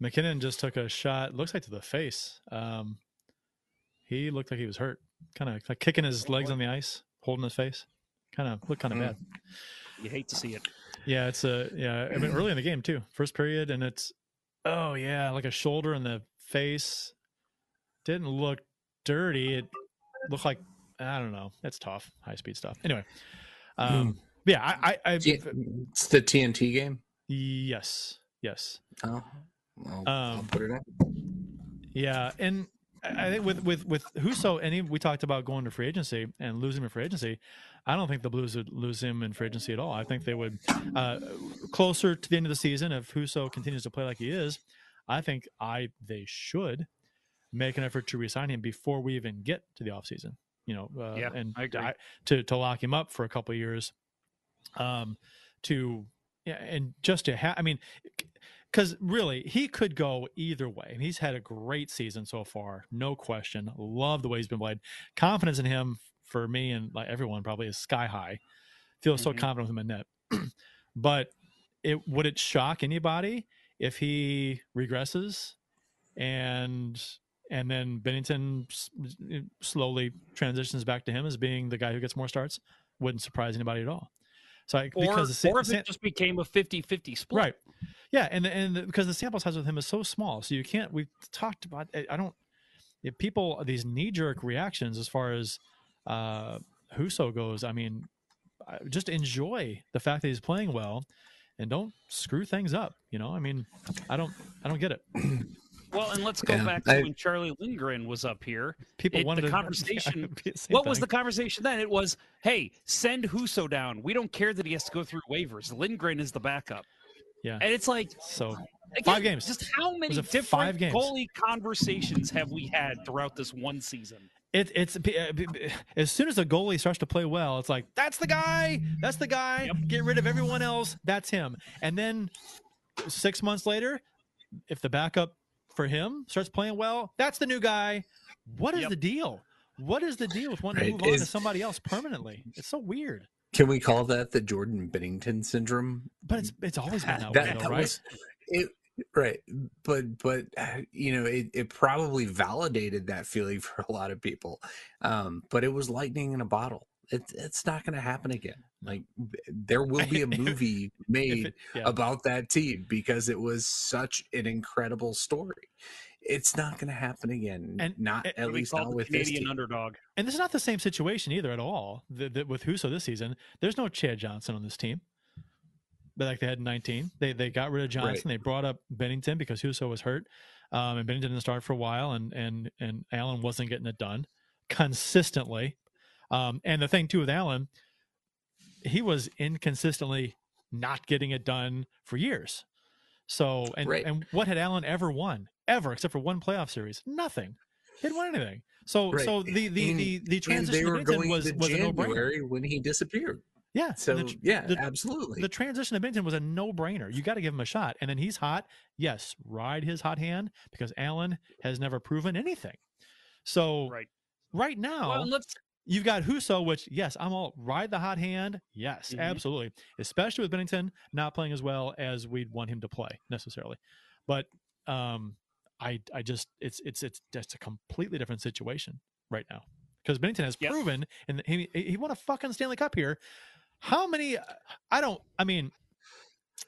MacKinnon just took a shot. Looks like to the face. Um, he looked like he was hurt. Kind of like kicking his legs on the ice, holding his face. Kind of looked kind of Mm. bad. You hate to see it. Yeah, it's a yeah. I mean, early in the game too, first period, and it's oh yeah, like a shoulder in the face. Didn't look dirty. It looked like I don't know. It's tough, high speed stuff. Anyway, um, yeah, I, I, I T- it's the TNT game. yes, yes, Oh, well, I'll Um, put it in. yeah, and I I think with with with Husso, any we talked about going to free agency and losing him in free agency. I don't think the Blues would lose him in free agency at all. I think they would uh, closer to the end of the season if Husso continues to play like he is. I think I they should make an effort to resign him before we even get to the offseason. You know, uh, Yeah, and I agree. to to lock him up for a couple of years, um, to yeah, and just to have. I mean, because really he could go either way. And he's had a great season so far, no question. Love the way he's been played. Confidence in him for me and like everyone probably is sky high. Feel so Mhm. confident with him in net. but it would it shock anybody if he regresses and and then Binnington slowly transitions back to him as being the guy who gets more starts? Wouldn't surprise anybody at all. So I, Or, because the or if Sa- it just became a 50-50 split. Right. Yeah, and and the- because the sample size with him is so small, so you can't. We've talked about. I I don't. If people these knee jerk reactions as far as uh Husso goes, I mean, just enjoy the fact that he's playing well, and don't screw things up. You know, I mean, I don't. I don't get it. Well, and let's go Yeah, back to I- when Charlie Lindgren was up here. People It- wanted the to- conversation. Yeah, same what was the conversation then? It was, "Hey, send Husso down. We don't care that he has to go through waivers. Lindgren is the backup." Yeah. And it's like So again, Five games. Just how many different five games? goalie conversations have we had throughout this one season? It, it's uh, as soon as a goalie starts to play well, it's like that's the guy, that's the guy. Get rid of everyone else. That's him. And then six months later, if the backup for him, starts playing well, that's the new guy. What is Yep. the deal? What is the deal with wanting Right, to move on to somebody else permanently? It's so weird. Can we call that the Jordan Binnington syndrome? But it's it's always been that, That- way, though, that right? was- it right but but uh, you know it, it probably validated that feeling for a lot of people um but it was lightning in a bottle it, it's not going to happen again like there will be a movie made it- yeah. about that team because it was such an incredible story it's not going to happen again And- not and at least not the with this Canadian team. underdog. And this is not the same situation either at all. The, the, with Husso this season, there's no Chad Johnson on this team. But like they had 19, they they got rid of Johnson. They brought up Binnington because Husso was hurt, um, and Binnington didn't start for a while, and and and Allen wasn't getting it done consistently. Um, and the thing too with Allen, he was inconsistently not getting it done for years. So and Right. and what had Allen ever won ever except for one playoff series? Nothing. He didn't win anything. So Right. so the the And- the, the transition they to were Binnington going was to was a no brainer. When he disappeared Yeah. so the yeah the- absolutely the transition to Binnington was a no brainer. You got to give him a shot. And then he's hot. Yes, ride his hot hand because Allen has never proven anything. So Right. right now, Well, let's you've got Husso, which yes, I'm all ride the hot hand. Yes, Mhm. absolutely. Especially with Binnington not playing as well as we'd want him to play necessarily. But um I I just it's it's it's just a completely different situation right now. Because Binnington has Yep. proven and he he won a fucking Stanley Cup here. How many I don't I mean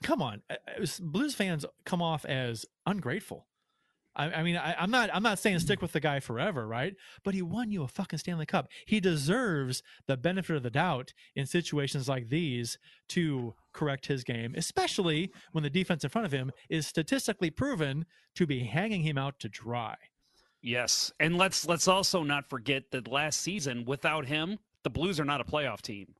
come on. uh, uh, Blues fans come off as ungrateful. I, I mean, I, I'm not. I'm not saying stick with the guy forever, right? But he won you a fucking Stanley Cup. He deserves the benefit of the doubt in situations like these to correct his game, especially when the defense in front of him is statistically proven to be hanging him out to dry. Yes, and let's let's also not forget that last season, without him, the Blues are not a playoff team.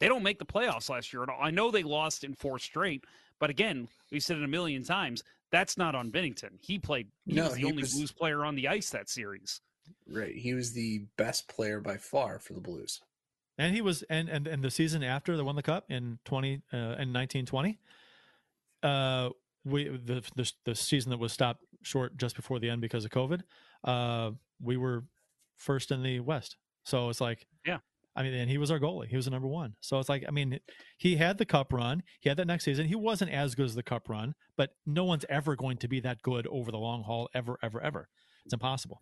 They don't make the playoffs last year at all. I know they lost in four straight, but again, we've said it a million times. That's not on Binnington. He played. He No, was the he only was- Blues player on the ice that series. right he was the best player by far for the blues And he was, and and, and the season after they won the cup in twenty uh, in nineteen twenty, uh, we the, the the season that was stopped short just before the end because of COVID, uh, we were first in the West. So it's like, Yeah. I mean, and he was our goalie. He was the number one. So it's like, I mean, he had the cup run. He had that next season. He wasn't as good as the cup run, but no one's ever going to be that good over the long haul, ever, ever, ever. It's impossible.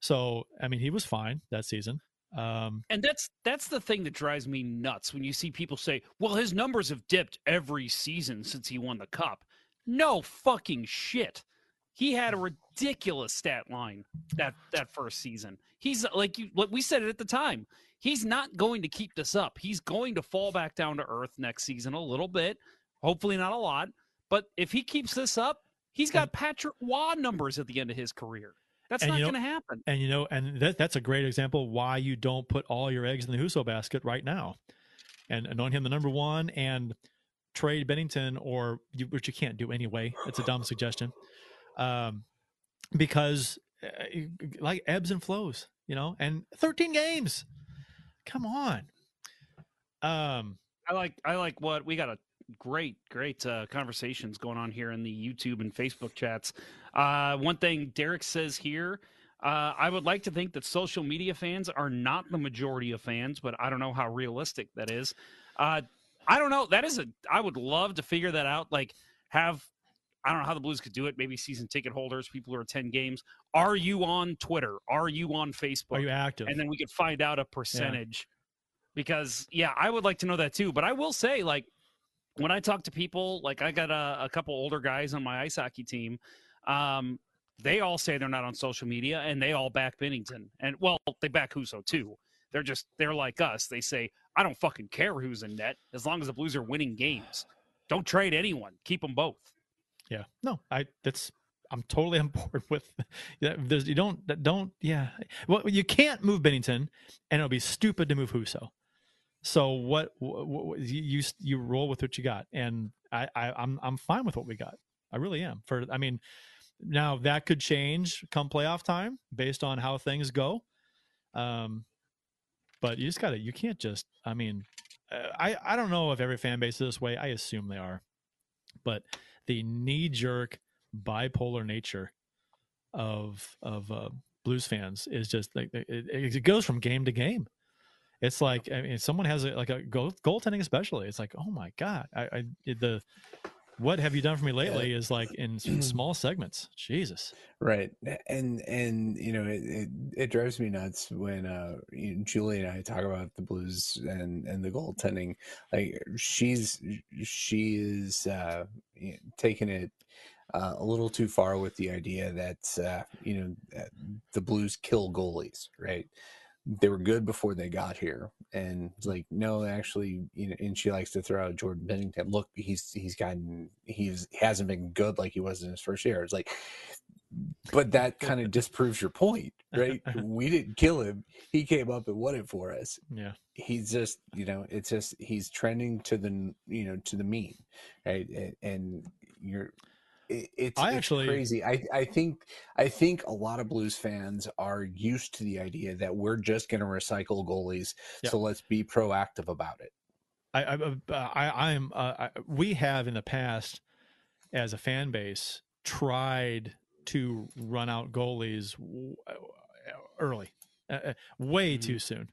So I mean, he was fine that season. Um, And that's that's the thing that drives me nuts when you see people say, "Well, his numbers have dipped every season since he won the cup." No fucking shit. He had a ridiculous stat line that that first season. He's like you like we said it at the time. He's not going to keep this up. He's going to fall back down to earth next season a little bit. Hopefully not a lot, but if he keeps this up, he's got Patrick Roy numbers at the end of his career. That's And not you know- going to happen. And you know, and that, that's a great example why you don't put all your eggs in the Husso basket right now, and anoint him the number one and trade Binnington, or you, which you can't do anyway. It's a dumb suggestion, um, because uh, like ebbs and flows, you know. And 13 games, come on. Um, I like I like what we got a great great uh, conversations going on here in the YouTube and Facebook chats. Uh, one thing Derek says here, uh, I would like to think that social media fans are not the majority of fans, but I don't know how realistic that is. Uh, I don't know. That is a. I would love to figure that out. Like have. I don't know how the Blues could do it. Maybe season ticket holders, people who attend games. Are you on Twitter? Are you on Facebook? are you active? and then we could find out a percentage because yeah i would like to know that too but i will say like when i talk to people like i got a, a couple older guys on my ice hockey team um, they all say they're not on social media and they all back binnington and well they back husso too they're just they're like us they say i don't fucking care who's in net as long as the blues are winning games don't trade anyone keep them both Yeah. No, I that's I'm totally on board with yeah, there's you don't don't yeah. Well, you can't move Binnington and it'll be stupid to move Husso. So what, what, what you you roll with what you got and I, I I'm I'm fine with what we got. I really am. For I mean now that could change come playoff time based on how things go. Um but you just got to you can't just I mean uh, I I don't know if every fan base is this way. I assume they are. But the knee jerk bipolar nature of of uh, Blues fans is just like it, it goes from game to game. It's like I mean, someone has a, like a goal, goaltending, especially. It's like, oh my god, I, I the what have you done for me lately is like in small segments. Jesus, right? And and you know it it, it drives me nuts when uh you know, Julie and I talk about the Blues and and the goaltending. Like she's she is uh taking it uh, a little too far with the idea that uh, you know the Blues kill goalies, right? They were good before they got here, and mm. like no, actually, you know, and she likes to throw out Jordan Binnington. Look, he's he's gotten he's he hasn't been good like he was in his first year. It's like, but that kind of disproves your point, right? we didn't kill him; he came up and won it for us. Yeah, he's just you know, it's just he's trending to the you know to the mean, right? and, and you're it, it's, I actually, it's crazy. I, I think I think a lot of Blues fans are used to the idea that we're just going to recycle goalies, yeah. so let's be proactive about it. I I, I am uh, I, we have in the past as a fan base tried to run out goalies early, uh, uh, way mm-hmm. too soon.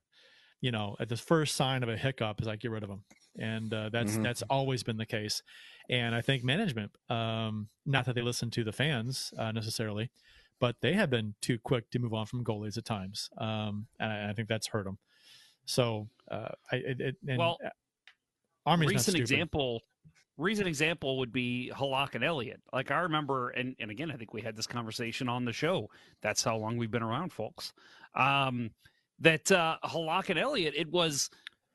You know, at the first sign of a hiccup, is like get rid of them, and uh, that's mm-hmm. that's always been the case. And I think management, um, not that they listen to the fans uh, necessarily, but they have been too quick to move on from goalies at times, um, and I, I, think that's hurt them. So, uh, I it, it, well, Army's recent example, recent example would be Halak and Elliott. Like I remember, and and again, I think we had this conversation on the show. That's how long we've been around, folks. Um, that uh, Halak and Elliott, it was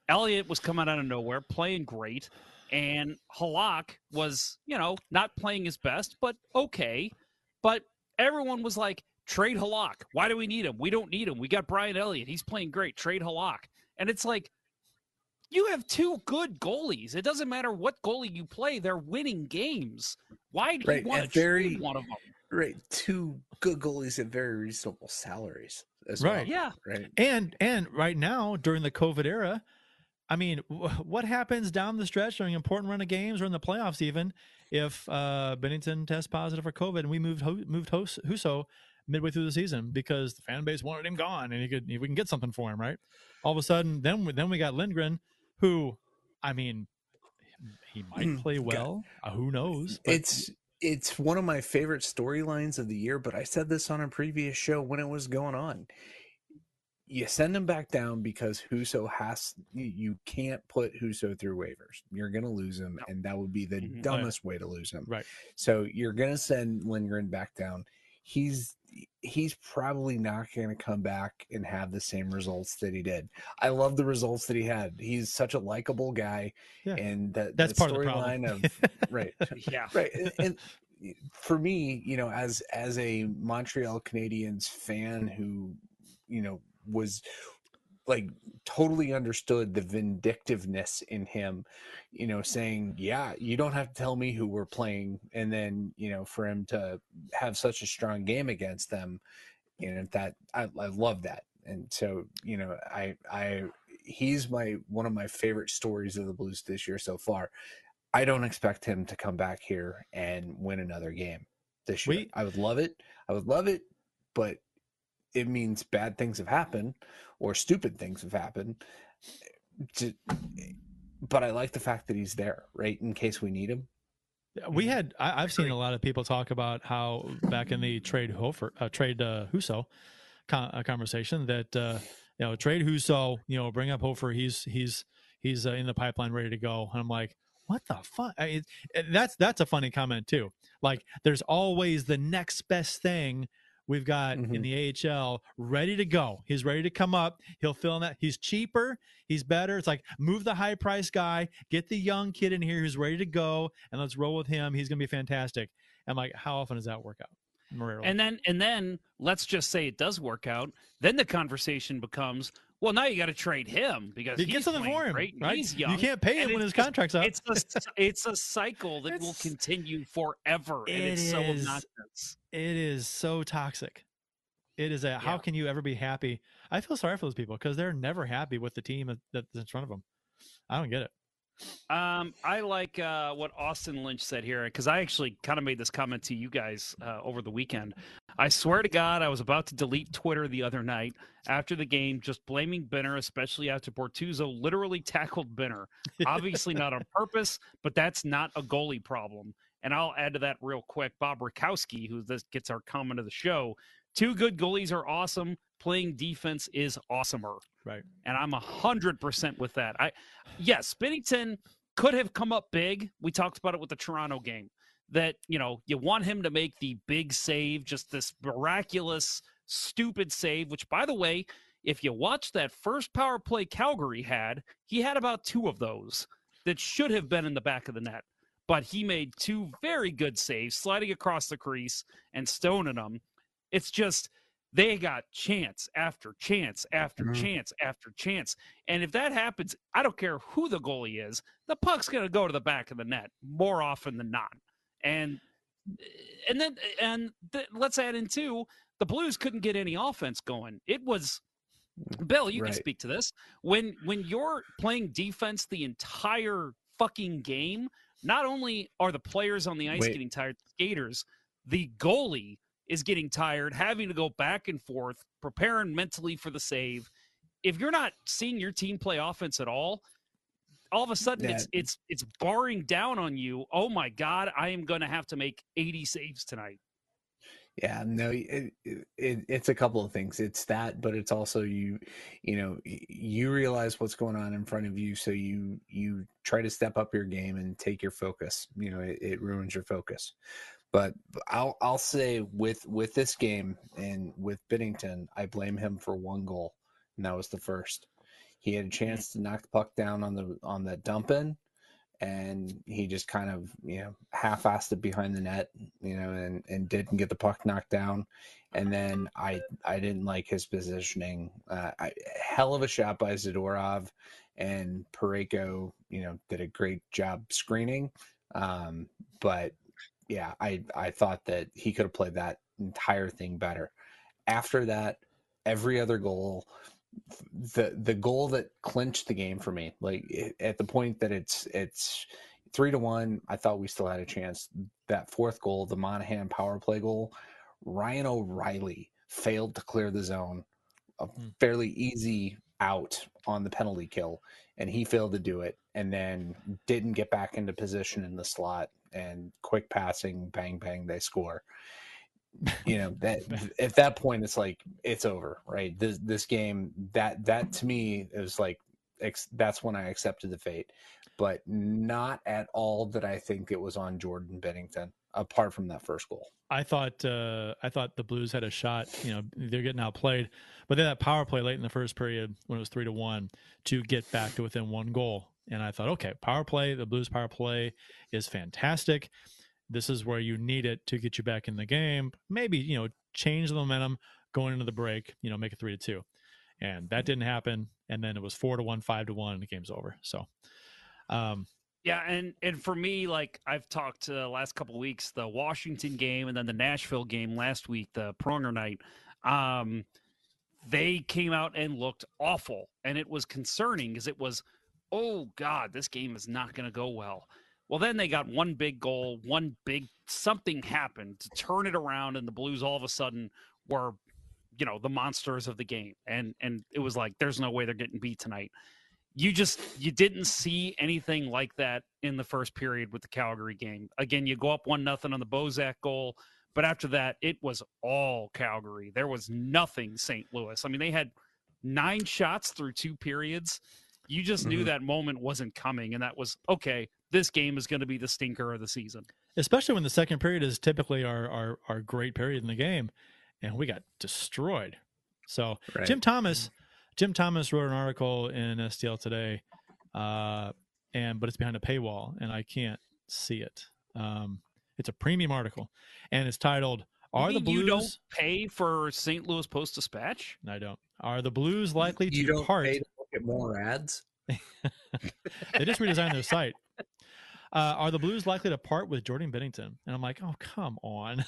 Elliott was coming out of nowhere, playing great. And Halak was, you know, not playing his best, but okay. But everyone was like, trade Halak. Why do we need him? We don't need him. We got Brian Elliott. He's playing great. Trade Halak. And it's like, you have two good goalies. It doesn't matter what goalie you play; they're winning games. Why do right. you want to very, trade one of them? Right, two good goalies at very reasonable salaries. right. Well. Yeah. Right. And and right now during the COVID era, I mean, what happens down the stretch during important run of games or in the playoffs, even if uh, Binnington tests positive for COVID and we moved moved Husso midway through the season because the fan base wanted him gone and he could we can get something for him, right? All of a sudden, then we, then we got Lindgren, who, I mean, he might hmm. play well. Uh, who knows? But... It's it's one of my favorite storylines of the year. But I said this on a previous show when it was going on you send him back down because Husso has you can't put Husso through waivers. You're gonna lose him, and that would be the mm-hmm. dumbest way to lose him. Right. So you're gonna send Lindgren back down. He's he's probably not going to come back and have the same results that he did. I love the results that he had. He's such a likable guy, yeah. and that, that's part of the storyline of, of right, yeah, right. And, and for me, you know, as as a Montreal Canadiens fan who you know was like totally understood the vindictiveness in him you know saying yeah you don't have to tell me who we're playing and then you know for him to have such a strong game against them you know that i, I love that. And so you know i i he's my one of my favorite stories of the blues this year so far. I don't expect him to come back here and win another game this year. We, i would love it. I would love it but it means bad things have happened or stupid things have happened. But I like the fact that he's there, right, in case we need him. We had I, have seen a lot of people talk about how back in the trade Hofer uh, trade uh, Husso con- uh, conversation that uh, you know trade Husso, you know, bring up Hofer. He's he's he's uh, in the pipeline, ready to go. And I'm like, what the fuck? I, that's that's a funny comment too. Like, there's always the next best thing we've got mm-hmm. in the AHL ready to go. He's ready to come up. He'll fill in that. He's cheaper. He's better. It's like move the high price guy, get the young kid in here who's ready to go, and let's roll with him. He's going to be fantastic. And like, how often does that work out? Rarely. And then, and then let's just say it does work out. Then the conversation becomes, well, now you got to trade him because you get something for him, great, right? He's young. You can't pay him when his contract's up. It's a, it's a cycle that will continue forever, and it it's is, so obnoxious. It is so toxic. It is a yeah. how can you ever be happy? I feel sorry for those people because they're never happy with the team that's in front of them. I don't get it. Um, I like uh, what Austin Lynch said here because I actually kind of made this comment to you guys uh, over the weekend. I swear to God, I was about to delete Twitter the other night after the game, just blaming Benner, especially after Bortuzzo literally tackled Benner. Obviously not on purpose, but that's not a goalie problem. And I'll add to that real quick. Bob Rakowski, who this gets our comment of the show, two good goalies are awesome. Playing defense is awesomer. Right. And I'm a hundred percent with that. I yes, Binnington could have come up big. We talked about it with the Toronto game. That, you know, you want him to make the big save, just this miraculous, stupid save, which by the way, if you watch that first power play Calgary had, he had about two of those that should have been in the back of the net. But he made two very good saves, sliding across the crease and stoning them. It's just they got chance after chance after Mhm. chance after chance. And if that happens, I don't care who the goalie is, the puck's going to go to the back of the net more often than not. And and then and th- let's add in too, the Blues couldn't get any offense going. It was Bill, you can speak to this. When when you're playing defense the entire fucking game, not only are the players on the ice Wait. getting tired, skaters, the goalie is getting tired, having to go back and forth, preparing mentally for the save. If you're not seeing your team play offense at all, all of a sudden it's Yeah. it's it's barring down on you. Oh my god, I am going to have to make 80 saves tonight. Yeah, no, it, it, it's a couple of things. It's that, but it's also you, you know, you realize what's going on in front of you, so you you try to step up your game and take your focus. You know, it, it ruins your focus. But I'll I'll say with with this game and with Binnington, I blame him for one goal, and that was the first. He had a chance to knock the puck down on the on the dump in, and he just kind of you know half-assed it behind the net you know and and didn't get the puck knocked down. And then i i didn't like his positioning. Uh, I, hell of a shot by zadorov and Parayko, you know did a great job screening. Um but yeah i i thought that he could have played that entire thing better. After that every other goal the the goal that clinched the game for me like it, at the point that it's it's three to one i thought we still had a chance. That fourth goal the monahan power play goal ryan o'reilly failed to clear the zone a hmm. fairly easy out on the penalty kill and he failed to do it and then didn't get back into position in the slot and quick passing bang bang they score. You know that at that point it's like it's over right? This this game that that to me is like ex, that's when i accepted the fate but not at all that i think it was on jordan binnington apart from that first goal I thought uh, I thought the Blues had a shot. You know, they're getting outplayed, but had that power play late in the first period when it was three to one to get back to within one goal. And I thought, okay, power play, the Blues power play is fantastic. This is where you need it to get you back in the game. Maybe you know change the momentum going into the break. You know, make it three to two, and that didn't happen. And then it was four to one, five to one, and the game's over. So, um, Yeah, and and for me, like I've talked uh, last couple weeks, the Washington game and then the Nashville game last week, the Pronger night. Um, they came out and looked awful, and it was concerning because it was, oh God, this game is not going to go well. Well, then they got one big goal, one big something happened to turn it around, and the Blues all of a sudden were, you know, the monsters of the game, and and it was like, there's no way they're getting beat tonight you just you didn't see anything like that in the first period with the Calgary game. Again, you go up one nothing on the Bozak goal, but after that, it was all Calgary. There was nothing St. Louis. I mean, they had nine shots through two periods. You just knew Mhm. that moment wasn't coming, and that was okay. This game is going to be the stinker of the season. especially when the second period is typically our our, our great period in the game, and we got destroyed. So Right. Jim Thomas, Jim Thomas wrote an article in STL today, uh, and but it's behind a paywall, and I can't see it. Um, it's a premium article, and it's titled You "Are the mean you don't Blues?" pay for St. Louis Post Dispatch? I don't. Are the Blues likely to you don't part? pay to look at more ads they just redesigned their site. Uh, are the Blues likely to part with Jordan Binnington? And I'm like, oh, come on.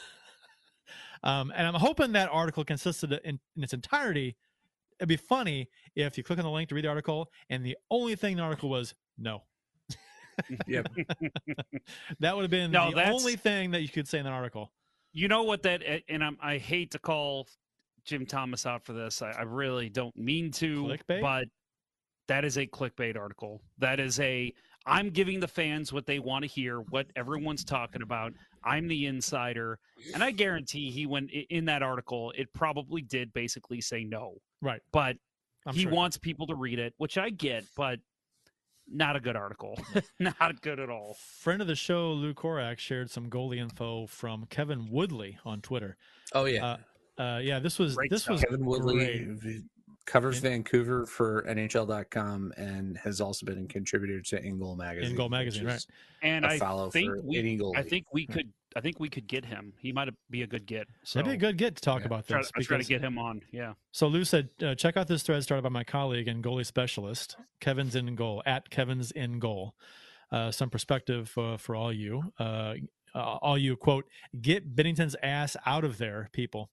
um, and I'm hoping that article consisted in, in its entirety. It'd be funny if you click on the link to read the article, and the only thing in the article was no. yep That would have been No, the only thing that you could say in that article. You know what that and I'm, I hate to call Jim Thomas out for this. I, I really don't mean to, Clickbait? but that is a clickbait article. That is a I'm giving the fans what they want to hear, what everyone's talking about. I'm the insider, and I guarantee he went in that article. It probably did basically say no, Right. but I'm he sure. wants people to read it, which I get, but not a good article. not good at all. Friend of the show, Lou Korac, shared some goalie info from Kevin Woodley on Twitter. Oh yeah, Uh, uh, yeah, this was Great this stuff. was Kevin Woodley great. v- covers Vancouver for NHL.com and has also been a contributor to In Goal magazine. In Goal which magazine, right? And A I follow think for we, I think we could. I think we could get him. He might be a good get. So That'd be a good get to talk Yeah. about Try, this. I try to get him on. Yeah. So Lou said, uh, check out this thread started by my colleague and goalie specialist, Kevin's in goal at Kevin's in goal. Uh, some perspective uh, for all you, uh, uh, all you quote, get Binnington's ass out of there, people.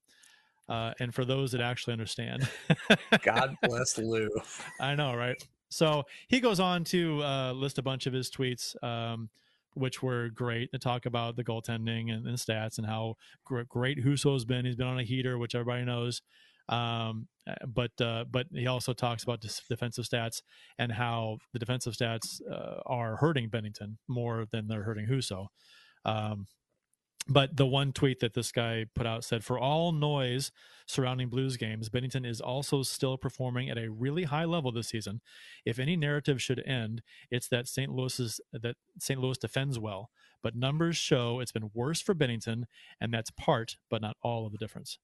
Uh, and for those that actually understand, God bless Lou. I know, right? So he goes on to uh, list a bunch of his tweets, um, which were great to talk about the goaltending and, and stats and how gr- great Husso's been. He's been on a heater, which everybody knows. Um, uh, but uh, but he also talks about defensive stats and how the defensive stats uh, are hurting Binnington more than they're hurting Huso. Um, but the one tweet that this guy put out said, "For all noise surrounding Blues games, Binnington is also still performing at a really high level this season. If any narrative should end, it's that St. Louis's that St. Louis defends well, but numbers show it's been worse for Binnington, and that's part, but not all, of the difference."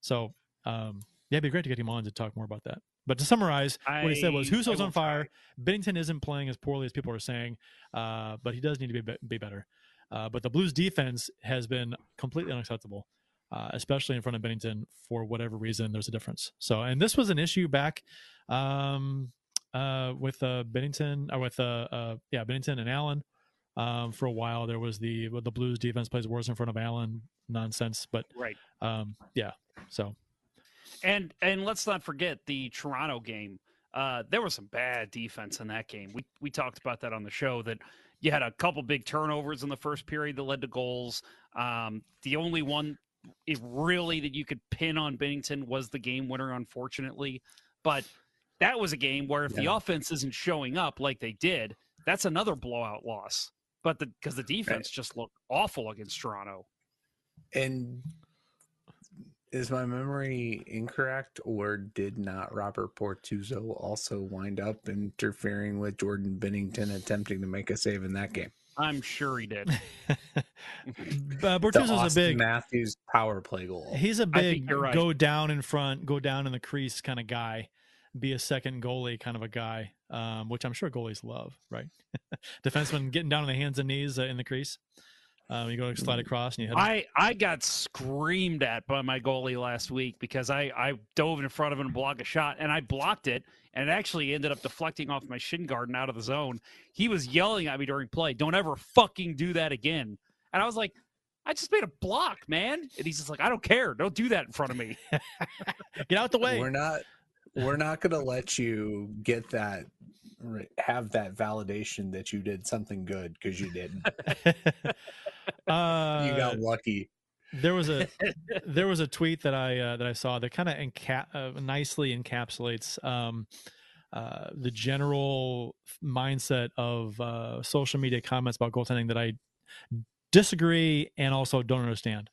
So, um, yeah, it'd be great to get him on to talk more about that. But to summarize, what he said was, I- I "Husso's will on fire. try. Binnington isn't playing as poorly as people are saying, uh, but he does need to be, be better." Uh, but the Blues defense has been completely unacceptable, uh, especially in front of Binnington for whatever reason. There's a difference. So, and this was an issue back um, uh, with uh, Binnington, or with uh, uh, yeah Binnington and Allen. Um, for a while, there was the the Blues defense plays worse in front of Allen nonsense, but Right. um, yeah. So And and let's not forget the Toronto game. Uh, there was some bad defense in that game. We we talked about that on the show. That you had a couple big turnovers in the first period that led to goals. Um, the only one, it really that you could pin on Binnington was the game winner, unfortunately. But that was a game where if the offense isn't showing up like they did, that's another blowout loss. But the because the defense just looked awful against Toronto. And is my memory incorrect, or did not Robert Bortuzzo also wind up interfering with Jordan Binnington attempting to make a save in that game? I'm sure he did. uh, The Bortuzzo's a big Matthews power play goal. He's a big right. go down in front, go down in the crease kind of guy, be a second goalie kind of a guy, um, which I'm sure goalies love, right? Defenseman getting down on the hands and knees uh, in the crease. Um, you go to slide across and you hit. him. I, I got screamed at by my goalie last week because I, I dove in front of him and blocked a shot and I blocked it and it actually ended up deflecting off my shin guard and out of the zone. He was yelling at me during play, "Don't ever fucking do that again!" And I was like, "I just made a block, man." And he's just like, "I don't care. Don't do that in front of me." Get out the way. We're not. We're not going to let you get that. Have that validation that you did something good because you didn't. uh, you got lucky. there was a there was a tweet that I uh, that I saw that kind of enca- uh, nicely encapsulates um, uh, the general mindset of uh, social media comments about goaltending that I disagree and also don't understand.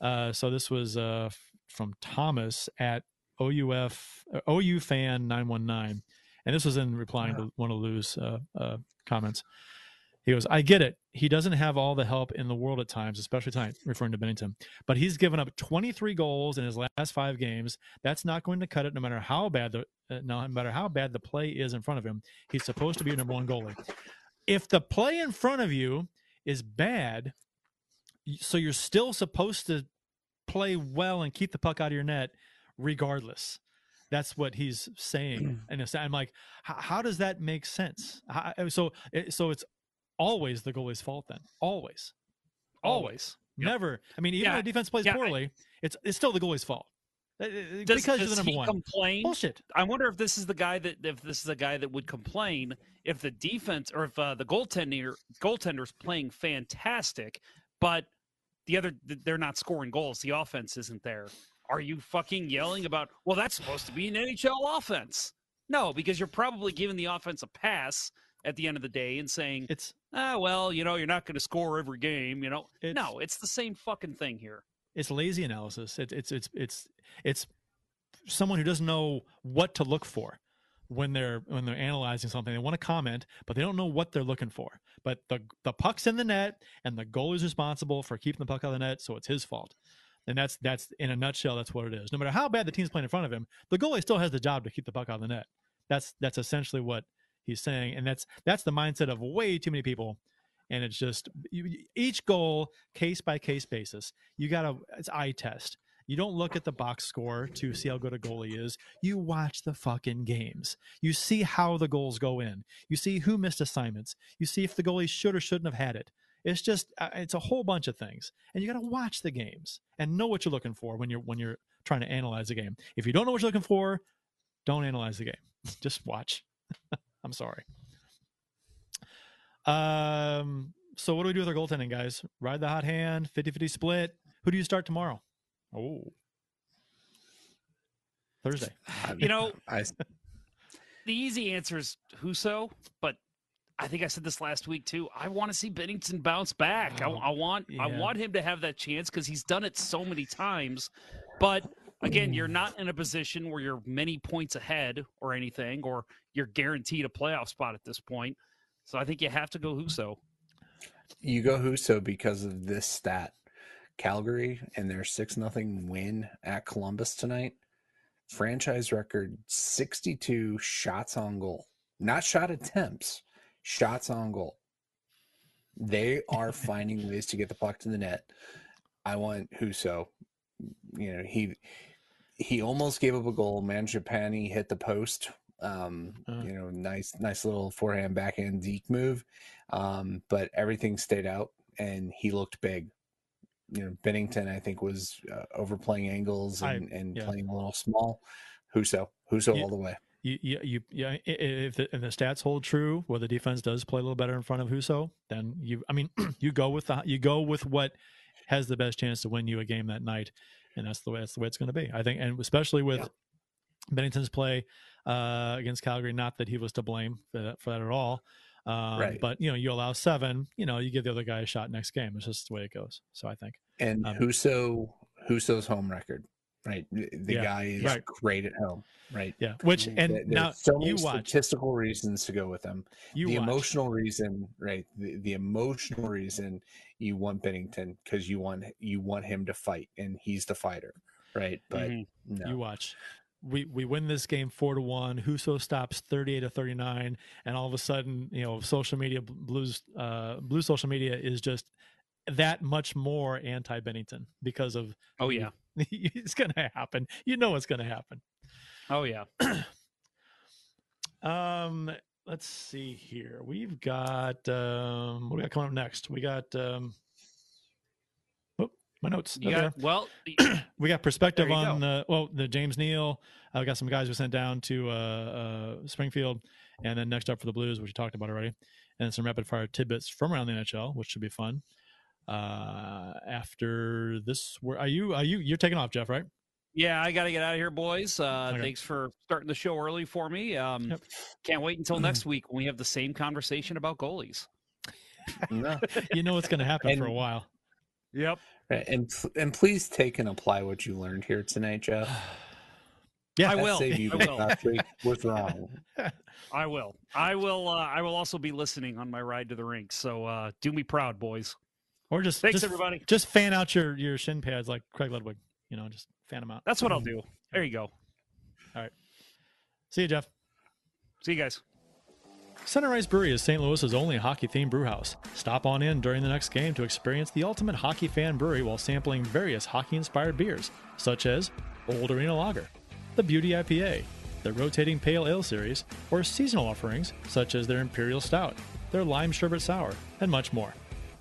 Uh, so this was uh, from Thomas at OUF uh, OU fan nine one nine, and this was in replying to one of Lou's uh, uh, comments. He goes, I get it. He doesn't have all the help in the world at times, especially tonight, referring to Binnington. But he's given up 23 goals in his last five games. That's not going to cut it, no matter how bad the uh, no matter how bad the play is in front of him. He's supposed to be a number one goalie. If the play in front of you is bad, so you're still supposed to play well and keep the puck out of your net, regardless. That's what he's saying, and I'm like, how, how does that make sense? How, so, so it's always the goalie's fault then. Always, always, Yep. never. I mean, even Yeah, if the defense plays yeah, I- poorly, it's it's still the goalie's fault Uh, uh, Does, because does the number he one. complain? Bullshit. I wonder if this is the guy that if this is the guy that would complain if the defense or if uh, the goaltender goaltender's playing fantastic, but the other they're not scoring goals. The offense isn't there. Are you fucking yelling about? Well, that's supposed to be an NHL offense. No, because you're probably giving the offense a pass at the end of the day and saying it's ah well, you know, you're not going to score every game. You know, it's, no, it's the same fucking thing here. It's lazy analysis. It, it's it's it's it's someone who doesn't know what to look for when they're when they're analyzing something. They want to comment, but they don't know what they're looking for. But the the puck's in the net, and the goalie is responsible for keeping the puck out of the net, so it's his fault. And that's that's in a nutshell, that's what it is. No matter how bad the team's playing in front of him, the goalie still has the job to keep the puck out of the net. That's that's essentially what he's saying, and that's that's the mindset of way too many people. And it's just you, each goal, case by case basis. You got to it's eye test. You don't look at the box score to see how good a goalie is. You watch the fucking games. You see how the goals go in. You see who missed assignments. You see if the goalie should or shouldn't have had it. It's just uh, it's a whole bunch of things, and you got to watch the games and know what you're looking for when you're when you're trying to analyze a game. If you don't know what you're looking for, don't analyze the game. Just watch. I'm sorry. Um. So what do we do with our goaltending, guys? Ride the hot hand, 50-50 split. Who do you start tomorrow? Oh, Thursday. You know, I... the easy answer is Husso, but I think I said this last week too. I want to see Binnington bounce back. Oh, I, I, want yeah. I want him to have that chance because he's done it so many times. But again, you're mm. not in a position where you're many points ahead or anything, or you're guaranteed a playoff spot at this point. So I think you have to go Husso. You go Husso because of this stat. Calgary and their six nothing win at Columbus tonight. Franchise record 62 shots on goal. Not shot attempts, shots on goal. They are finding ways to get the puck to the net. I want Husso. You know, he he almost gave up a goal. Mangiapane hit the post. Um, uh, you know, nice, nice little forehand backhand deke move. Um, but everything stayed out and he looked big. You know, Binnington I think, was uh, overplaying angles and, I, and yeah. playing a little small. Husso, Husso all the way you, you, you, yeah, if the, if the stats hold true, where the defense does play a little better in front of Husso, then you, I mean, you go with the, you go with what has the best chance to win you a game that night, and that's the way that's the way it's going to be. I think, and especially with yeah. Binnington's play uh, against Calgary, not that he was to blame for that, for that at all. Um, right. But you know, you allow seven, you know, you give the other guy a shot next game. It's just the way it goes. So I think. And um, Husso, Husso's home record right? The yeah, guy is right. great at home, right? Yeah. Which and There's now so many statistical reasons to go with him. You the watch. emotional reason, right? The, the emotional reason you want Binnington because you want you want him to fight, and he's the fighter, right? But mm-hmm. no. you watch. We, we win this game four to one. Husso stops thirty eight to thirty nine, and all of a sudden, you know, social media blues, uh, blue social media is just that much more anti Binnington because of oh yeah it's going to happen. You know it's going to happen. Oh yeah. um, let's see here. We've got um, what we got coming up next? We got um, oh, my notes. You got, well, we got perspective on uh, well the James Neal. I uh, got some guys we sent down to uh, uh, Springfield, and then next up for the Blues, which we talked about already, and some rapid fire tidbits from around the NHL, which should be fun uh after this where are you are you you're taking off jeff right? Yeah i gotta get out of here boys. Uh okay. thanks for starting the show early for me. Um yep. can't wait until next week when we have the same conversation about goalies. No. you know what's gonna happen and, for a while. Yep. And and please take and apply what you learned here tonight jeff. Yeah. I will. Save you I will. last week was wrong i will. I will uh, i will also be listening on my ride to the rink. So uh do me proud boys or just thanks just, everybody. Just fan out your your shin pads like Craig Ludwig. You know, just fan them out. That's what I'll do. There you go. All right. See you, Jeff. See you guys. Center Ice Brewery is St. Louis's only hockey-themed brewhouse. Stop on in during the next game to experience the ultimate hockey fan brewery while sampling various hockey-inspired beers, such as Old Arena Lager, the Beauty IPA, the Rotating Pale Ale Series, or seasonal offerings such as their Imperial Stout, their Lime Sherbet Sour, and much more.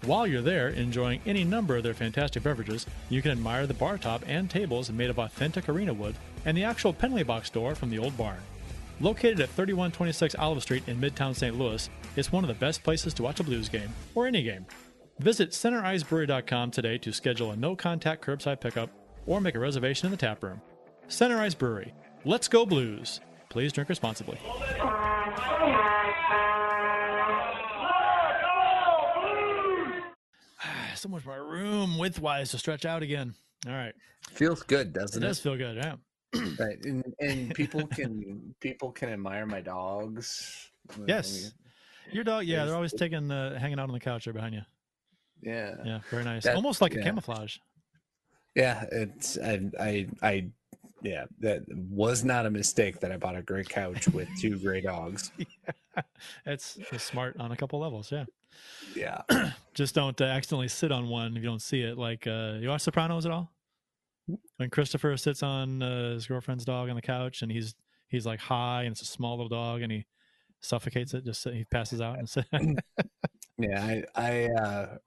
While you're there enjoying any number of their fantastic beverages, you can admire the bar top and tables made of authentic arena wood and the actual penalty box door from the old barn. Located at 3126 Olive Street in Midtown St. Louis, it's one of the best places to watch a Blues game, or any game. Visit centericeBrewery.com today to schedule a no contact curbside pickup or make a reservation in the tap room. Center Ice Brewery. Let's go blues. Please drink responsibly. Uh, so much more room widthwise to stretch out again. All right. Feels good, doesn't it? does feel good, yeah. Right, and, and people can people can admire my dogs. Yes. Your dog, yeah, they're always taking the hanging out on the couch there behind you. Yeah. Yeah, very nice. That- Almost like a camouflage. Yeah, it's I I I yeah, that was not a mistake that I bought a gray couch with two gray dogs. It's, it's smart on a couple levels, yeah. Yeah. Just don't uh, accidentally sit on one if you don't see it. Like, uh, you watch Sopranos at all? When Christopher sits on uh, his girlfriend's dog on the couch and he's he's like high and it's a small little dog and he suffocates it, just he passes out and sit. Yeah, I I uh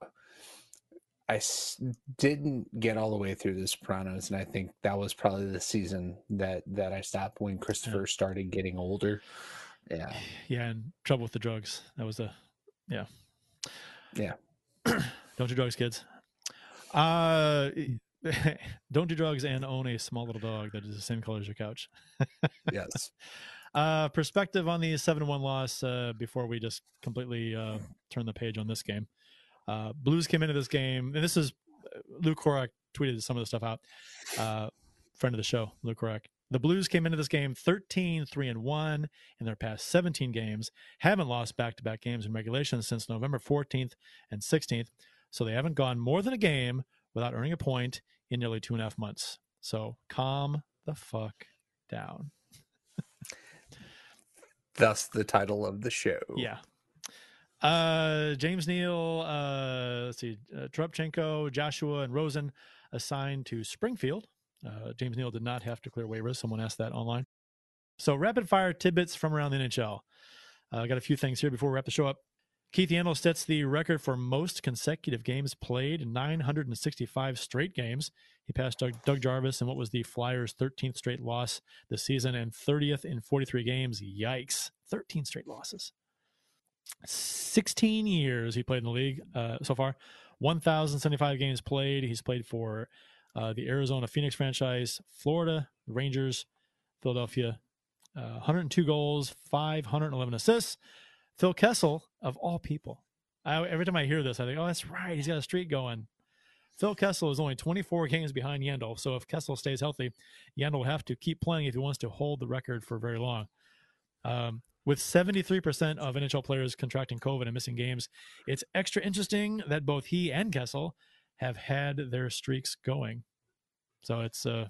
I s- didn't get all the way through the Sopranos, and I think that was probably the season that that I stopped when Christopher started getting older. Yeah, yeah, and trouble with the drugs. That was the yeah. Yeah. Don't do drugs, kids. Uh, don't do drugs and own a small little dog that is the same color as your couch. Yes. Uh, perspective on the seven one loss uh, before we just completely uh, turn the page on this game. Uh, Blues came into this game, and this is uh, Luke Korac tweeted some of the stuff out. Uh, friend of the show, Luke Korac. The Blues came into this game 13 3 and 1 in their past 17 games, haven't lost back to back games in regulation since November 14th and 16th. So they haven't gone more than a game without earning a point in nearly two and a half months. So calm the fuck down. Thus the title of the show. Yeah. Uh, James Neal, uh, let's see, uh, Toropchenko, Joshua, and Rosen assigned to Springfield. Uh, James Neal did not have to clear waivers. Someone asked that online. So, rapid fire tidbits from around the NHL. Uh, I got a few things here before we wrap the show up. Keith Yandle sets the record for most consecutive games played, 965 straight games. He passed Doug, Doug Jarvis in what was the Flyers' 13th straight loss this season and 30th in 43 games. Yikes. 13 straight losses. 16 years he played in the league uh, so far. 1,075 games played. He's played for uh, the Arizona Phoenix franchise, Florida Rangers, Philadelphia. Uh, 102 goals, 511 assists. Phil Kessel, of all people. I, every time I hear this, I think, oh, that's right. He's got a streak going. Phil Kessel is only 24 games behind Yandle. So if Kessel stays healthy, Yandle will have to keep playing if he wants to hold the record for very long. Um, with 73% of NHL players contracting COVID and missing games, it's extra interesting that both he and Kessel have had their streaks going. So it's, uh,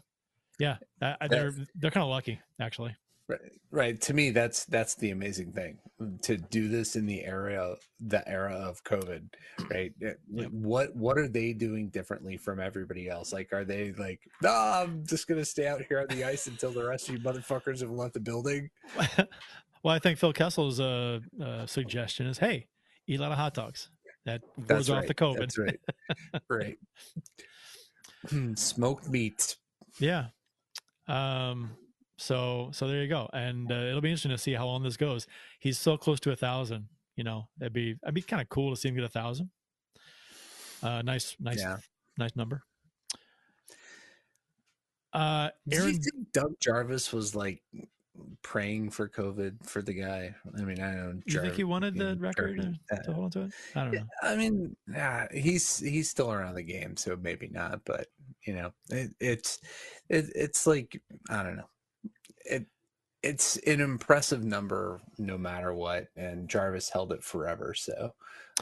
yeah, uh, they're they're kind of lucky actually. Right, right. To me, that's that's the amazing thing to do this in the era the era of COVID, right? Like, What what are they doing differently from everybody else? Like, are they like, no, I'm just gonna stay out here on the ice until the rest of you motherfuckers have left the building? well, I think Phil Kessel's uh, uh, suggestion is, hey, eat a lot of hot dogs. That That's goes off the COVID. That's right. right. Hmm, Smoked meat. Yeah. Um. So so there you go, and uh, it'll be interesting to see how long this goes. He's so close to a thousand. You know, that'd be that'd be kind of cool to see him get a thousand. Uh, nice, nice, Yeah. nice number. Uh, Aaron, Do you think Doug Jarvis was like praying for COVID for the guy? I mean, I don't you think he wanted the record to, to hold on to it? I don't know. I mean, yeah, he's he's still around the game, so maybe not. But you know, it, it's it, it's like I don't know. It it's an impressive number, no matter what. And Jarvis held it forever, so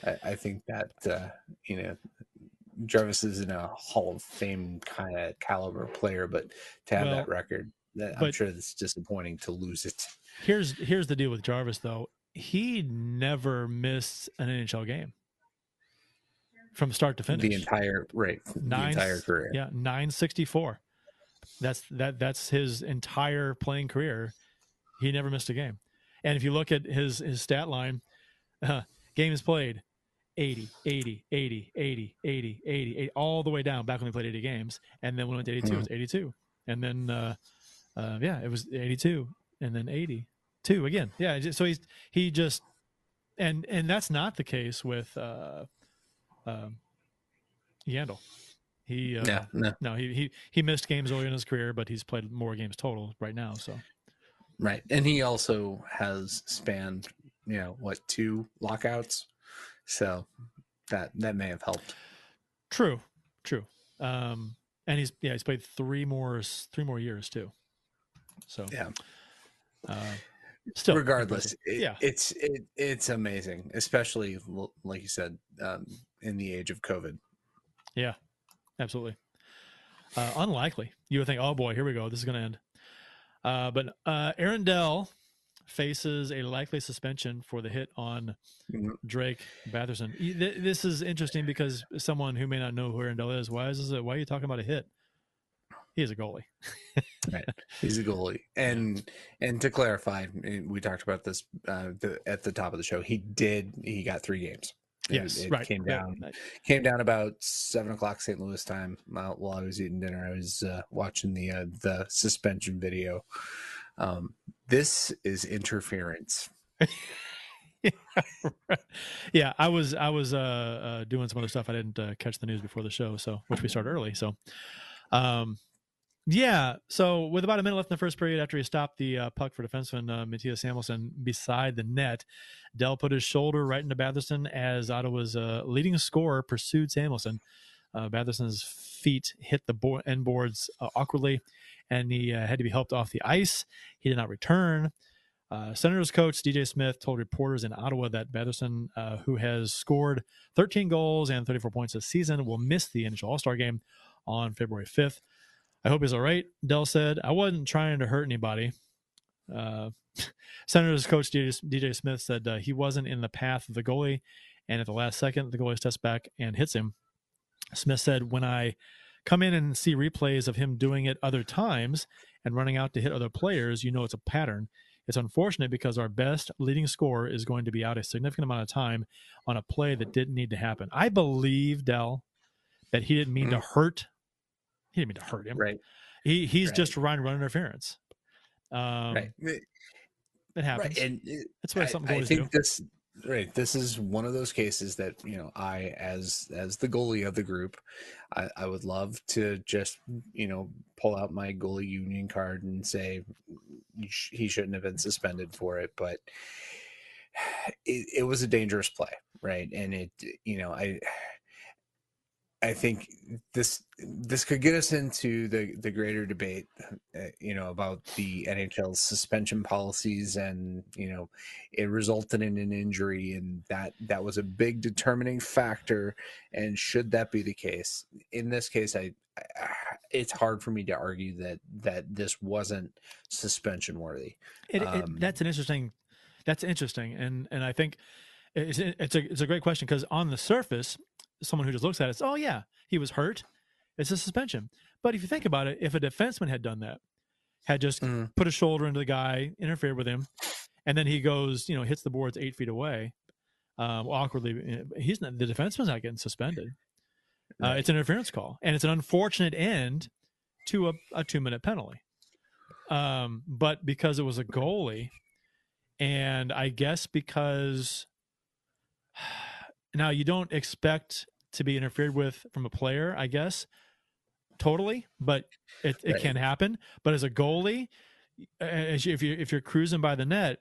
I, I think that uh, you know. Jarvis isn't a Hall of Fame kind of caliber player, but to have Well, that record, I'm but- sure it's disappointing to lose it. Here's here's the deal with Jarvis though. He never missed an NHL game from start to finish. The entire right, the entire career. Yeah, nine sixty four. That's that. That's his entire playing career. He never missed a game. And if you look at his his stat line, uh, games played, 80, 80, 80, 80, 80, 80, 80, all the way down back when he played 80 games. And then when it went to 82, it was 82. And then, uh, uh, yeah, it was 82 and then 82 again. Yeah. So he's, he just, and, and that's not the case with, uh, um, Yandle. He uh, Yeah, no. no, he, he he missed games early in his career, but he's played more games total right now. So Right. And he also has spanned, you know, what, two lockouts? So that that may have helped. true, true. Um, and he's yeah he's played three more three more years too. So Yeah. uh, still regardless, it, yeah, it's it, it's amazing, especially like you said, um, in the age of COVID. Yeah, absolutely. Uh, unlikely. You would think, oh boy, here we go. This is going to end. Uh, but uh, Aaron Dell faces a likely suspension for the hit on Mhm. Drake Batherson. This is interesting because someone who may not know who Aaron Dell is, why is this? A, why are you talking about a hit? He is a goalie. Right. He's a goalie, and and to clarify, we talked about this uh, the, at the top of the show. He did. He got three games. It- Yes, it right. Came down. right. Came down about seven o'clock St. Louis time. While, while I was eating dinner, I was uh, watching the uh, the suspension video. Um, this is interference. yeah, I was I was uh, uh, doing some other stuff. I didn't uh, catch the news before the show, so which we started early. So, um, yeah. So with about a minute left in the first period, after he stopped the uh, puck for defenseman uh, Mattias Samuelsson beside the net, Dell put his shoulder right into Batherson as Ottawa's uh, leading scorer pursued Samuelsson. Uh, Batherson's feet hit the bo- end boards uh, awkwardly, and he uh, had to be helped off the ice. He did not return. Uh, Senators coach DJ Smith told reporters in Ottawa that Batherson, who has scored 13 goals and 34 points this season, will miss the NHL All Star game on February 5th. I hope he's all right, Dell said. I wasn't trying to hurt anybody. Uh, Senators coach DJ, DJ Smith said uh, he wasn't in the path of the goalie, and at the last second, the goalie steps back and hits him. Smith said, When I come in and see replays of him doing it other times and running out to hit other players, you know it's a pattern. It's unfortunate because our best leading scorer is going to be out a significant amount of time on a play that didn't need to happen. I believe Dell that he didn't mean to hurt. He didn't mean to hurt him. Right. He he's Right. just trying to run interference. Um, right. It happens. Right. And it- That's what I- something I goalies think do. this right. This is one of those cases that you know I, as as the goalie of the group, I, I would love to just you know pull out my goalie union card and say he shouldn't have been suspended for it, but it, it was a dangerous play, right? And it you know I. I think this this could get us into the the greater debate, uh, you know, about the NHL's suspension policies, and you know, it resulted in an injury, and that that was a big determining factor. And should that be the case, in this case, I, I it's hard for me to argue that that this wasn't suspension worthy. It, Um, it, that's an interesting. That's interesting, and and I think it's it's a it's a great question because on the surface, someone who just looks at it, oh yeah, he was hurt. It's a suspension. But if you think about it, if a defenseman had done that, had just Mhm. put a shoulder into the guy, interfered with him, and then he goes, you know, hits the boards eight feet away, um, awkwardly, he's not the defenseman's not getting suspended. Uh, it's an interference call, and it's an unfortunate end to a, a two minute penalty. Um, but because it was a goalie, and I guess because now you don't expect to be interfered with from a player, I guess, totally, but it, it Right. can happen. But as a goalie, as you, if you if you're cruising by the net,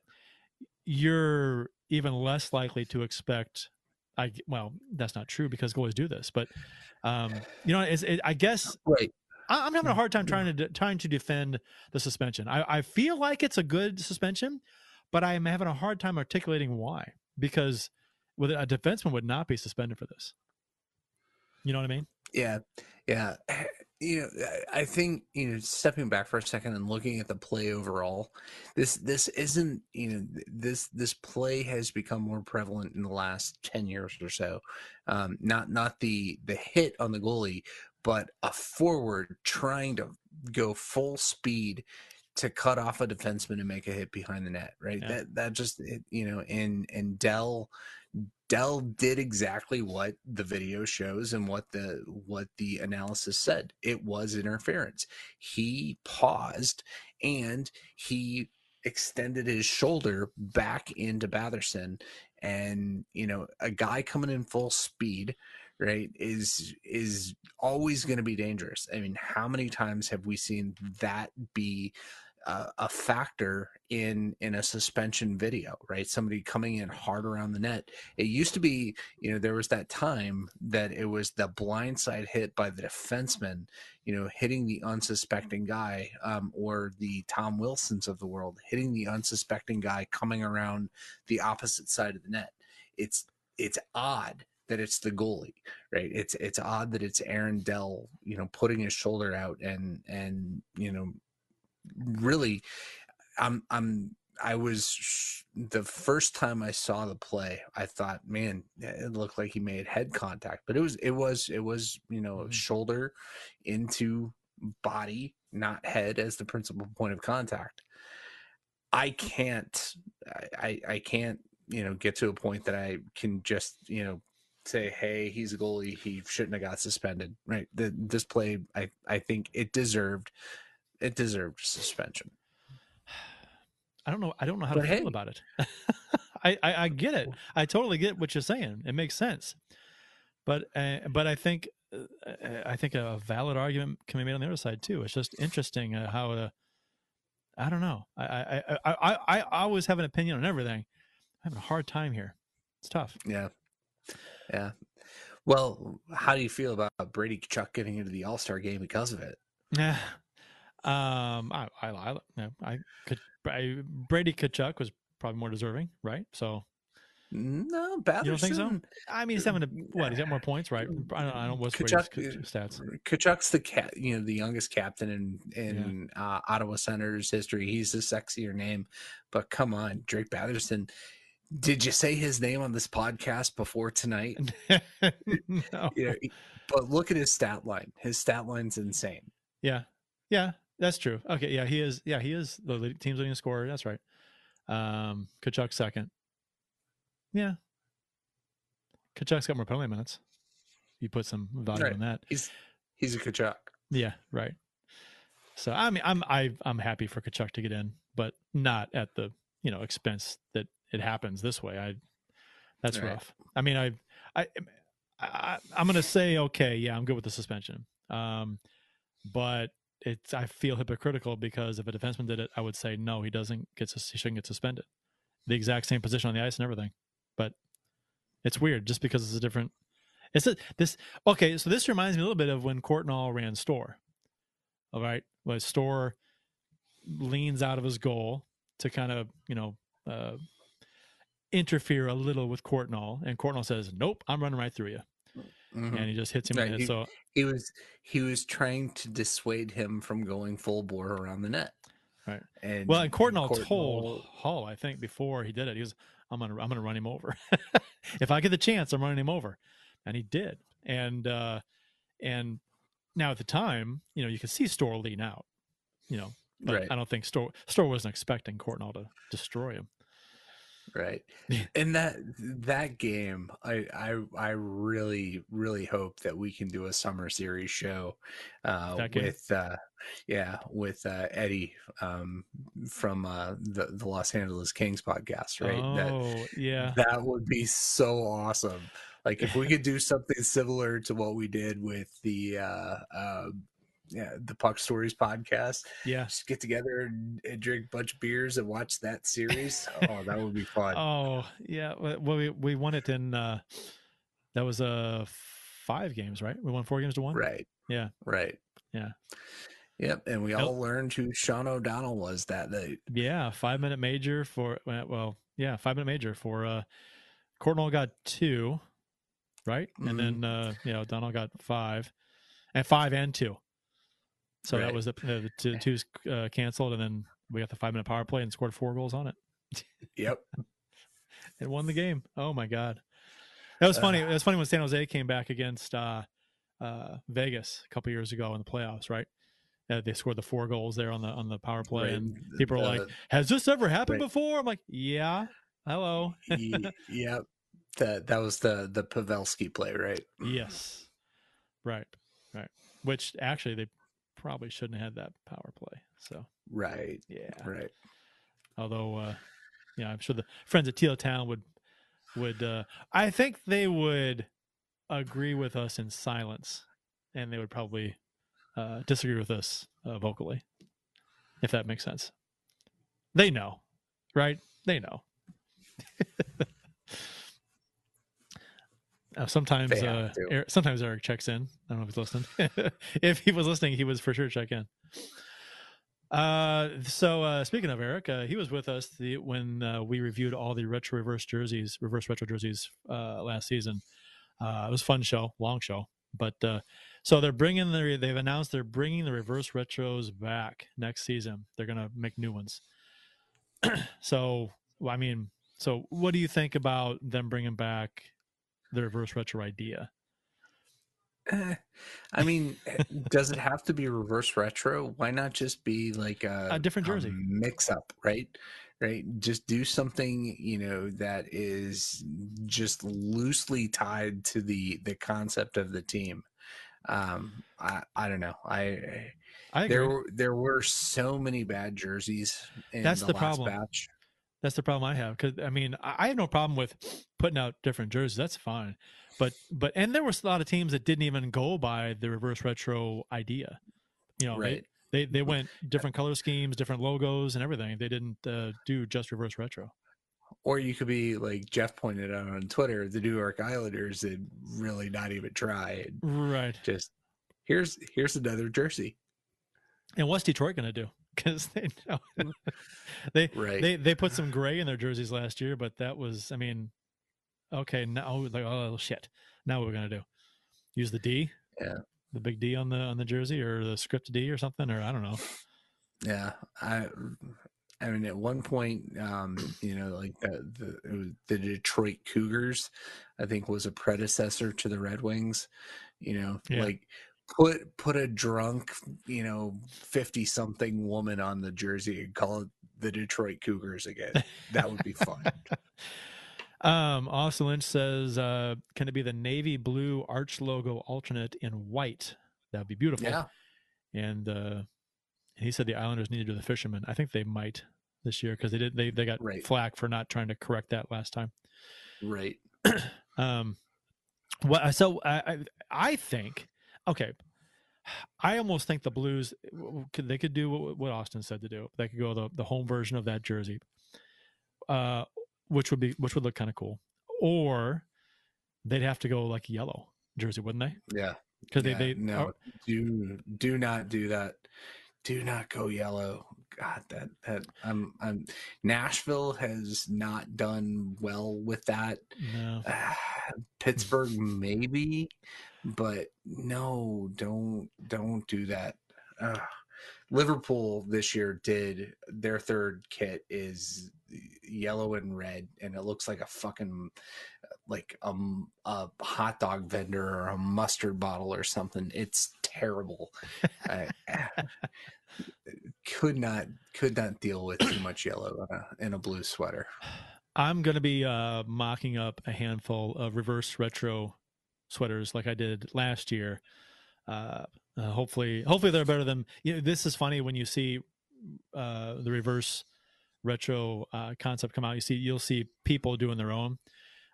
you're even less likely to expect. I well, that's not true because goalies do this, but um, you know, it, I guess Right. I- I'm having a hard time trying to de- trying to defend the suspension. I, I feel like it's a good suspension, but I'm having a hard time articulating why. Because with a defenseman would not be suspended for this. You know what I mean? Yeah, yeah. You know, I- think you know, stepping back for a second and looking at the play overall, this this isn't you know this this play has become more prevalent in the last ten years or so. Um, not not the the hit on the goalie, but a forward trying to go full speed to cut off a defenseman and make a hit behind the net. Right. Yeah. That that just it, you know, and and Dell Dell did exactly what the video shows and what the what the analysis said. It was interference. He paused and he extended his shoulder back into Batherson and you know a guy coming in full speed right, is is always going to be dangerous. I mean, how many times have we seen that be uh, a factor in in a suspension video right? Somebody coming in hard around the net. It used to be you know there was that time that it was the blindside hit by the defenseman you know hitting the unsuspecting guy um, or the tom wilsons of the world hitting the unsuspecting guy coming around the opposite side of the net. It's it's odd that it's the goalie, right? It's it's odd that it's Aaron Dell, you know, putting his shoulder out and and you know really i'm i'm i was the first time i saw the play i thought man it looked like he made head contact but it was it was it was you know mm-hmm. shoulder into body not head as the principal point of contact i can't i i can't you know get to a point that i can just you know say hey he's a goalie he shouldn't have got suspended right the, this play i i think it deserved it deserved suspension. I don't know. I don't know how but to hey. feel about it. I, I, I get it. I totally get what you're saying. It makes sense. But uh, but I think uh, I think a valid argument can be made on the other side too. It's just interesting uh, how uh, I don't know. I, I I, I I always have an opinion on everything. I'm having a hard time here. It's tough. Yeah, yeah. Well, how do you feel about Brady Tkachuk getting into the All Star game because of it? Yeah, um, I, I, I, I could, I, Brady Tkachuk was probably more deserving, right? So, no, Batherson. You don't think so? I mean, he's having a what? He's got more points, right? I don't. I don't. What's Tkachuk, Brady's stats? Tkachuk's the cat. You know, the youngest captain in in yeah. uh, Ottawa Senators history. He's a sexier name, but come on, Drake Batherson. Did you say his name on this podcast before tonight? no. You know, but look at his stat line. His stat line's insane. Yeah, yeah. That's true. Okay, yeah, he is. Yeah, he is the team's leading scorer. That's right. Um, Tkachuk second. Yeah, Tkachuk's got more penalty minutes. You put some value right. on that. He's he's a Tkachuk. Yeah, right. So I mean, I'm I, I'm happy for Tkachuk to get in, but not at the you know expense that it happens this way. I that's right. rough. I mean, I I, I I'm gonna say okay, yeah, I'm good with the suspension. Um, but it's I feel hypocritical because if a defenseman did it, I would say no, he doesn't get he shouldn't get suspended. The exact same position on the ice and everything, but it's weird just because it's a different. It's a, this okay. So this reminds me a little bit of when Courtnall ran Storr. All right, when Storr leans out of his goal to kind of you know uh, interfere a little with Courtnall, and Courtnall says, "Nope, I'm running right through you." Mm-hmm. and he just hits him it. He, so he was he was trying to dissuade him from going full bore around the net. Right. And well, and Courtnall told Hull, I think, before he did it, he was, "I'm gonna, I'm gonna run him over. if I get the chance, I'm running him over," and he did. And uh, and now at the time, you know, you could see Storr lean out. You know, but right. I don't think Storr Storr wasn't expecting Courtnall to destroy him right? And that that game I, I i really really hope that we can do a summer series show uh with uh yeah with uh eddie um from uh the, the los angeles kings podcast right? Oh that, yeah. that would be so awesome. Like if we could do something similar to what we did with the uh, uh yeah, the Puck Stories podcast. Yeah, just get together and, and, drink a bunch of beers and watch that series. oh, that would be fun. Oh yeah, well we we won it in uh, that was uh five games, right? We won four games to one. Right. Yeah. Right. Yeah. Yep, and we all learned who Sean O'Donnell was that night. Yeah, five minute major for well, yeah, five minute major for uh Courtnall got two, right? Mm-hmm. And then uh yeah, O'Donnell got five. And five and two. So right. that was the, the two, two's uh, canceled, and then we got the five minute power play and scored four goals on it. Yep, and won the game. Oh my god, that was funny. Uh, it was funny when San Jose came back against uh, uh, Vegas a couple years ago in the playoffs, right? Uh, they scored the four goals there on the on the power play, right. and people are like, "Has this ever happened right. before?" I'm like, "Yeah, hello." yep, that that was the the Pavelski play, right? Yes, right, right. Which actually they probably shouldn't have had that power play. So right, yeah, right. Although, uh, yeah, I'm sure the friends at Teal Town would would. Uh, I think they would agree with us in silence, and they would probably uh, disagree with us uh, vocally, if that makes sense. They know, right? They know. Uh, sometimes, uh. Eric, sometimes Eric checks in. I don't know if he's listening. if he was listening, he was for sure check in. Uh, so uh, speaking of Eric, uh, he was with us the, when uh, we reviewed all the retro reverse jerseys, reverse retro jerseys uh, last season. Uh, it was a fun show, long show, but uh, so they're bringing the they've announced they're bringing the reverse retros back next season. They're gonna make new ones. so I mean, so what do you think about them bringing back the reverse retro idea? Eh, I mean, eh, does it have to be reverse retro? Why not just be like a, A different jersey. mix up, right? Right. Just do something, you know, that is just loosely tied to the the concept of the team. Um, I I don't know. I I there there were so many bad jerseys. In That's the, the last problem. Batch. That's the problem I have because I mean I I have no problem with putting out different jerseys. That's fine, but but and there was a lot of teams that didn't even go by the reverse retro idea. You know, Right. they, they they went different color schemes, different logos, and everything. They didn't uh, do just reverse retro. Or you could be like Jeff pointed out on Twitter, the New York Islanders did really not even try. Right. Just here's here's another jersey. And what's Detroit going to do? Because they know they Right. they they put some gray in their jerseys last year, but that was I mean, okay now like oh shit, now what we're going to do? Use the D? Yeah. The big D on the on the jersey or the script D or something or I don't know. Yeah, I, I mean, at one point, um, you know, like the the, it was the Detroit Cougars, I think was a predecessor to the Red Wings. You know, Yeah. like put put a drunk, you know, fifty something woman on the jersey and call it the Detroit Cougars again. That would be fun. Um, Austin Lynch says, uh, can it be the navy blue arch logo alternate in white? That'd be beautiful. yeah, And uh, he said the Islanders need to do the fishermen. I think they might this year because they did they they got Right. flack for not trying to correct that last time. right. Um, what so I I, I think okay. I almost think the Blues could they could do what, what Austin said to do. They could go the the home version of that jersey, uh, which would be which would look kind of cool. Or they'd have to go like yellow jersey, wouldn't they? Yeah, Because yeah, they they no, are- do do not do that. Do not go yellow. God, that that I'm I'm Nashville has not done well with that. no. Pittsburgh maybe, but no, don't don't do that. Ugh. Liverpool this year did their third kit is yellow and red, and it looks like a fucking like a, a hot dog vendor or a mustard bottle or something. It's terrible. I, could not could not deal with too much yellow in a, in a blue sweater. I'm going to be uh, mocking up a handful of reverse retro sweaters like I did last year. Uh, uh, hopefully, hopefully they're better than. You know, this is funny when you see uh, the reverse retro uh, concept come out. You see, you'll see people doing their own.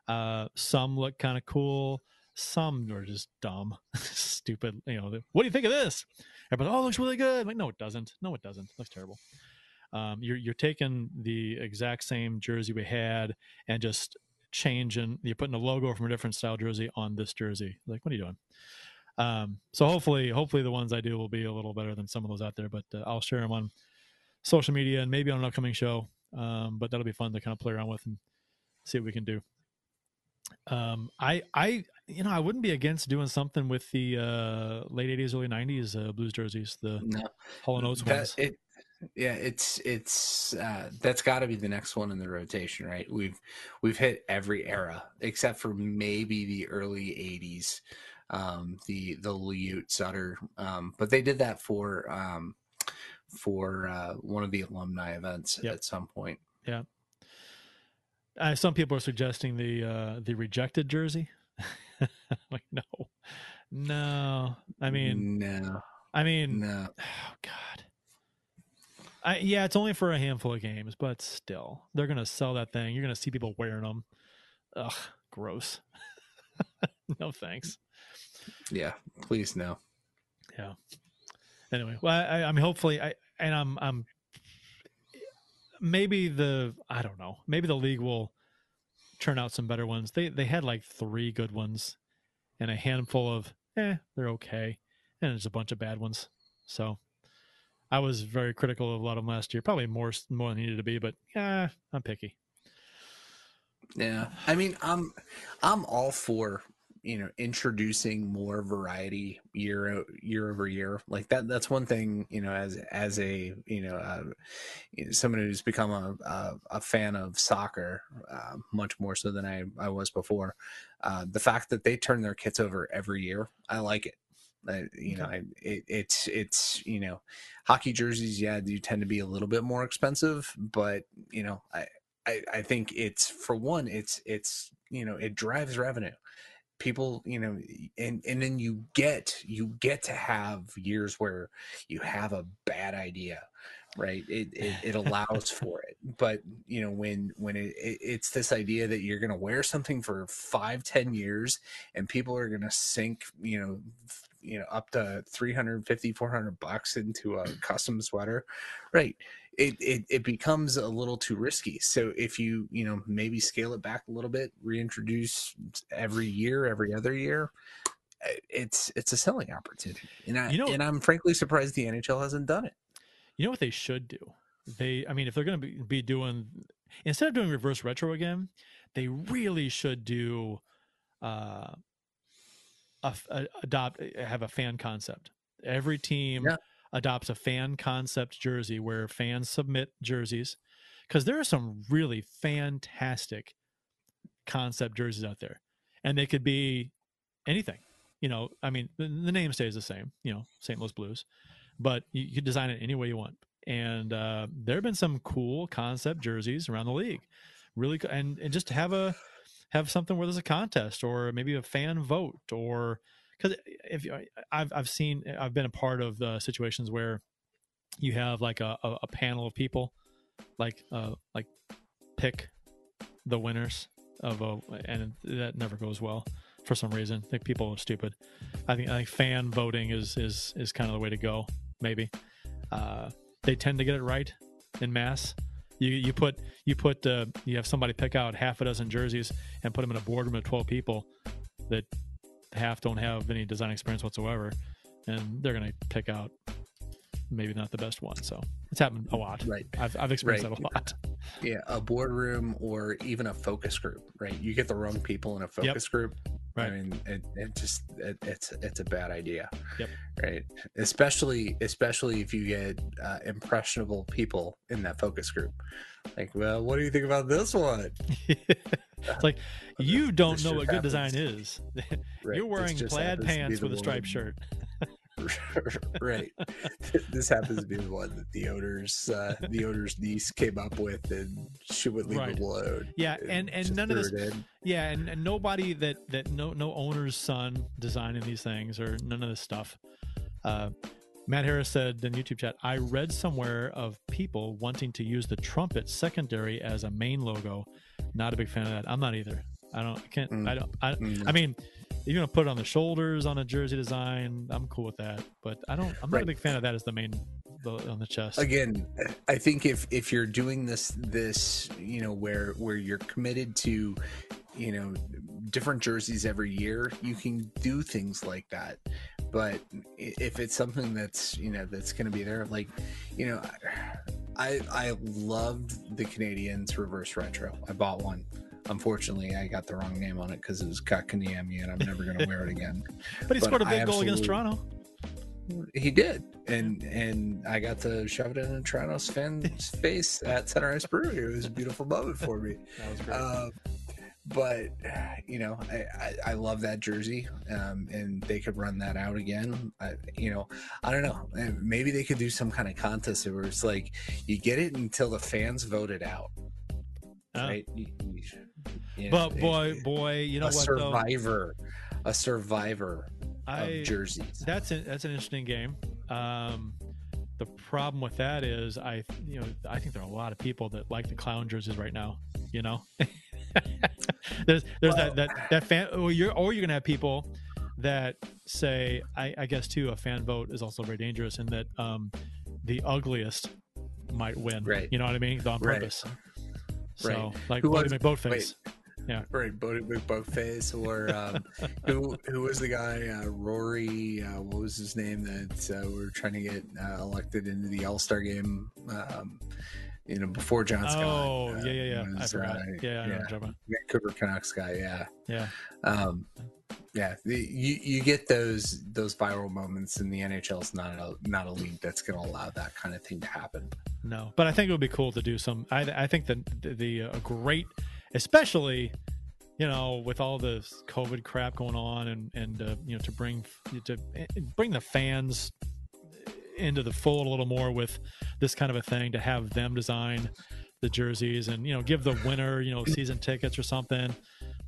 Uh, some look kind of cool. Some are just dumb, stupid. You know, what do you think of this? Everybody, oh, looks really good. I'm like, no, it doesn't. No, it doesn't. It looks terrible um, you're you're taking the exact same jersey we had and just changing. You're putting a logo from a different style jersey on this jersey. Like, what are you doing? Um, so hopefully, hopefully the ones I do will be a little better than some of those out there. But uh, I'll share them on social media and maybe on an upcoming show. Um, but that'll be fun to kind of play around with and see what we can do. Um, I, I, you know, I wouldn't be against doing something with the uh, late '80s, early '90s uh, blues jerseys, the No, Hall and Oates that, ones. it, yeah, it's it's uh, that's got to be the next one in the rotation, right? We've we've hit every era except for maybe the early '80s, um, the the Liute Sutter, um, but they did that for um, for uh, one of the alumni events Yep. at some point. Yeah. Uh, some people are suggesting the uh, the rejected jersey. like no, no. I mean, no, I mean, no. oh god. I, yeah, it's only for a handful of games, but still, they're gonna sell that thing. You're gonna see people wearing them. Ugh, gross. no thanks. Yeah, please no. Yeah. Anyway, well, I, I mean, hopefully, I and I'm I'm maybe the I don't know, maybe the league will turn out some better ones. They they had like three good ones and a handful of eh, they're okay, and there's a bunch of bad ones. So I was very critical of a lot of them last year, probably more more than needed to be, but yeah, I'm picky. Yeah, I mean, I'm I'm all for you know introducing more variety year year over year. Like that that's one thing you know as as a you know uh, someone who's become a, a, a fan of soccer uh, much more so than i i was before uh, the fact that they turn their kits over every year i like it uh, you know, I, it, it's it's you know, hockey jerseys. Yeah, do tend to be a little bit more expensive, but you know, I, I I think it's for one, it's it's you know, it drives revenue people you know and and then you get you get to have years where you have a bad idea right it it, it allows for it but you know when when it, it, it's this idea that you're going to wear something for five ten years and people are going to sink you know you know up to 350 400 bucks into a custom sweater right it, it it becomes a little too risky. So if you you know maybe scale it back a little bit reintroduce every year every other year eh, it's it's a selling opportunity. And i you know and i'm frankly surprised the nhl hasn't done it. You know what they should do? They i mean if they're going to be, be doing instead of doing reverse retro again they really should do uh a, a, adopt have a fan concept. Every team yeah. adopts a fan concept jersey where fans submit jerseys because there are some really fantastic concept jerseys out there, and they could be anything. You know, I mean, the, the name stays the same. You know, St. Louis Blues, but you, you can design it any way you want. And uh, there have been some cool concept jerseys around the league, really, and and just to have a have something where there's a contest or maybe a fan vote or because if you, I've I've seen I've been a part of the situations where you have like a, a, a panel of people like uh like pick the winners of a and that never goes well for some reason. I think people are stupid. I think I think fan voting is is is kind of the way to go. Maybe uh, they tend to get it right in mass, you you put you put uh, you have somebody pick out half a dozen jerseys and put them in a boardroom of twelve people that half don't have any design experience whatsoever, and they're going to pick out maybe not the best one. So it's happened a lot. Right. I've I've experienced right. that a lot. Yeah, a boardroom or even a focus group. Right. You get the wrong people in a focus yep. group. Right. I mean, it, it just it, it's it's a bad idea. Yep. Right. Especially especially if you get uh, impressionable people in that focus group. Like, well, what do you think about this one? it's like you don't know what good happens. design is. You're wearing plaid pants with a striped shirt. right. this happens to be the one that the owner's uh, the owner's niece came up with, and she would leave right. it alone. Yeah, and and, and none of this. Yeah, and, and nobody that that no no owner's son designing these things or none of this stuff. Uh, Matt Harris said in YouTube chat, I read somewhere of people wanting to use the trumpet secondary as a main logo. Not a big fan of that. I'm not either. I don't. I can't. Mm. I don't. I, mm. I mean, you're gonna put it on the shoulders on a jersey design. I'm cool with that, but I don't. I'm not right. a big fan of that as the main the, on the chest. Again, I think if if you're doing this this you know where where you're committed to you know different jerseys every year, you can do things like that. But if it's something that's you know that's going to be there, like you know, I I loved the Canadiens reverse retro. I bought one. Unfortunately, I got the wrong name on it because it was Kotkaniemi, and I'm never going to wear it again. but he scored a big goal against Toronto. He did, and and I got to shove it in Toronto's fan's face at Center Ice Brewery. It was a beautiful moment for me. That was great. Uh, but you know, I, I, I love that jersey, um, and they could run that out again. I, you know, I don't know. Maybe they could do some kind of contest where it's like you get it until the fans vote it out. Oh. Right? You, you, but boy, boy, you know a what? Survivor, though? a survivor I, of jerseys. That's an, that's an interesting game. Um, the problem with that is, I you know, I think there are a lot of people that like the clown jerseys right now. You know. there's there's that that that fan or you're or you're gonna have people that say I, I guess too a fan vote is also very dangerous in that um the ugliest might win Right. you know what i mean on Right. purpose so Right. like Who Boaty was- McBoatface yeah Right, Boaty McBoatface, or um, who who was the guy? Uh, Rory, uh, what was his name? That uh, we were trying to get uh, elected into the All Star game. Um, you know, before John Scott. oh uh, yeah yeah yeah i was, forgot uh, yeah, I what you're talking about. Vancouver Canucks guy. Yeah, yeah um, yeah. The, you you get those those viral moments, and the NHL is not a not a league that's going to allow that kind of thing to happen. No, but I think it would be cool to do some. I I think that the, the uh, great, especially, you know, with all this COVID crap going on, and and uh, you know, to bring to eh, bring the fans into the fold a little more with this kind of a thing to have them design the jerseys and you know give the winner you know season tickets or something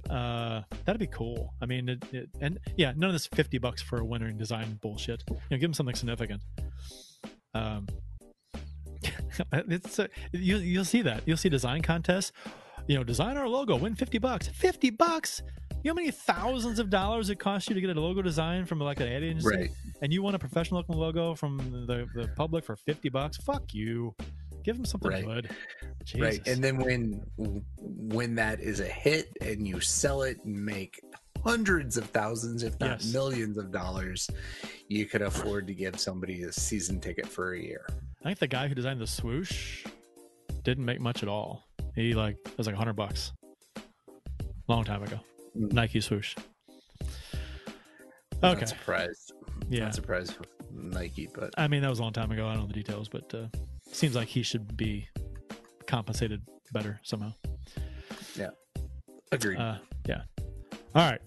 uh that'd be cool i mean it, it, and yeah none of this 50 bucks for a winner and design bullshit you know give them something significant um it's uh, you, you'll see that you'll see design contests you know design our logo win 50 bucks 50 bucks you know how many thousands of dollars it costs you to get a logo design from like an ad agency Right. and you want a professional looking logo from the, the public for 50 bucks fuck you give them something Right. good Right. And then when when that is a hit and you sell it and make hundreds of thousands, if not Yes. millions of dollars, you could afford to give somebody a season ticket for a year. I think the guy who designed the swoosh didn't make much at all. He like it was like hundred bucks, long time ago. Mm. Nike swoosh. Okay, Not surprised. yeah. Not surprised Nike, but I mean that was a long time ago. I don't know the details, but uh, seems like he should be compensated better somehow. Yeah. Agreed. Uh, yeah. All right,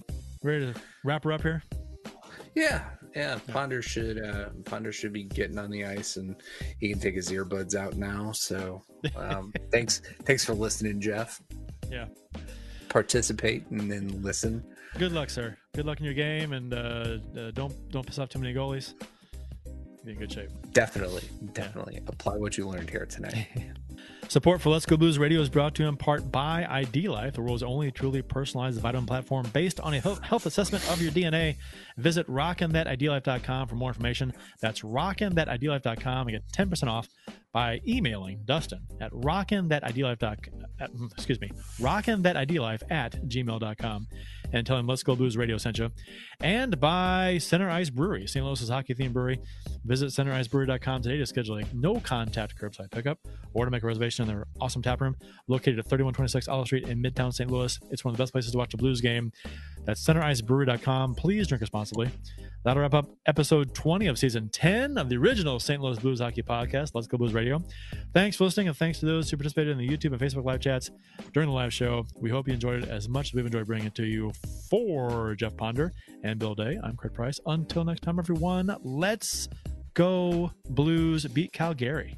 ready to wrap her up here. yeah, yeah. Ponder should uh Ponder should be getting on the ice and he can take his earbuds out now. So um thanks thanks for listening, Jeff. Yeah. Participate and then listen. Good luck, sir. Good luck in your game, and uh, uh, don't don't piss off too many goalies. Be in good shape. Definitely, definitely apply what you learned here tonight. Support for Let's Go Blues Radio is brought to you in part by ID Life, the world's only truly personalized vitamin platform based on a health assessment of your DNA. Visit rockinthatidlife.com for more information. That's rockinthatidlife.com and get 10% off by emailing Dustin at rockinthatidlife.com. Mm, excuse me, rockinthatidlife at gmail.com and tell him Let's Go Blues Radio sent you. And by Center Ice Brewery, St. Louis's hockey themed brewery. Visit centericebrewery.com today to schedule a no contact curbside pickup or to make a reservation in their awesome tap room located at 3126 Olive Street in Midtown St. Louis. It's one of the best places to watch a Blues game. That's centericebrewery.com. Please drink responsibly. That'll wrap up episode 20 of season 10 of the original St. Louis Blues Hockey Podcast, Let's Go Blues Radio. Thanks for listening, and thanks to those who participated in the YouTube and Facebook live chats during the live show. We hope you enjoyed it as much as we've enjoyed bringing it to you. For Jeff Ponder and Bill Day, I'm Kurt Price. Until next time, everyone, let's go Blues beat Calgary.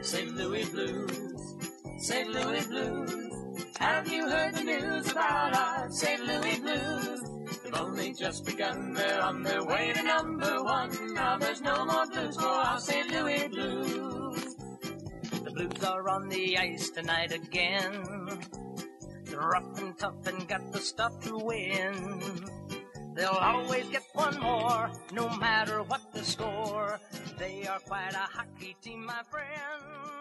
St. Louis Blues, St. Louis Blues. Have you heard the news about our St. Louis Blues? They've only just begun, they're on their way to number one. Now there's no more blues for our St. Louis Blues. The Blues are on the ice tonight again. They're rough and tough and got the stuff to win. They'll always get one more, no matter what the score. They are quite a hockey team, my friend.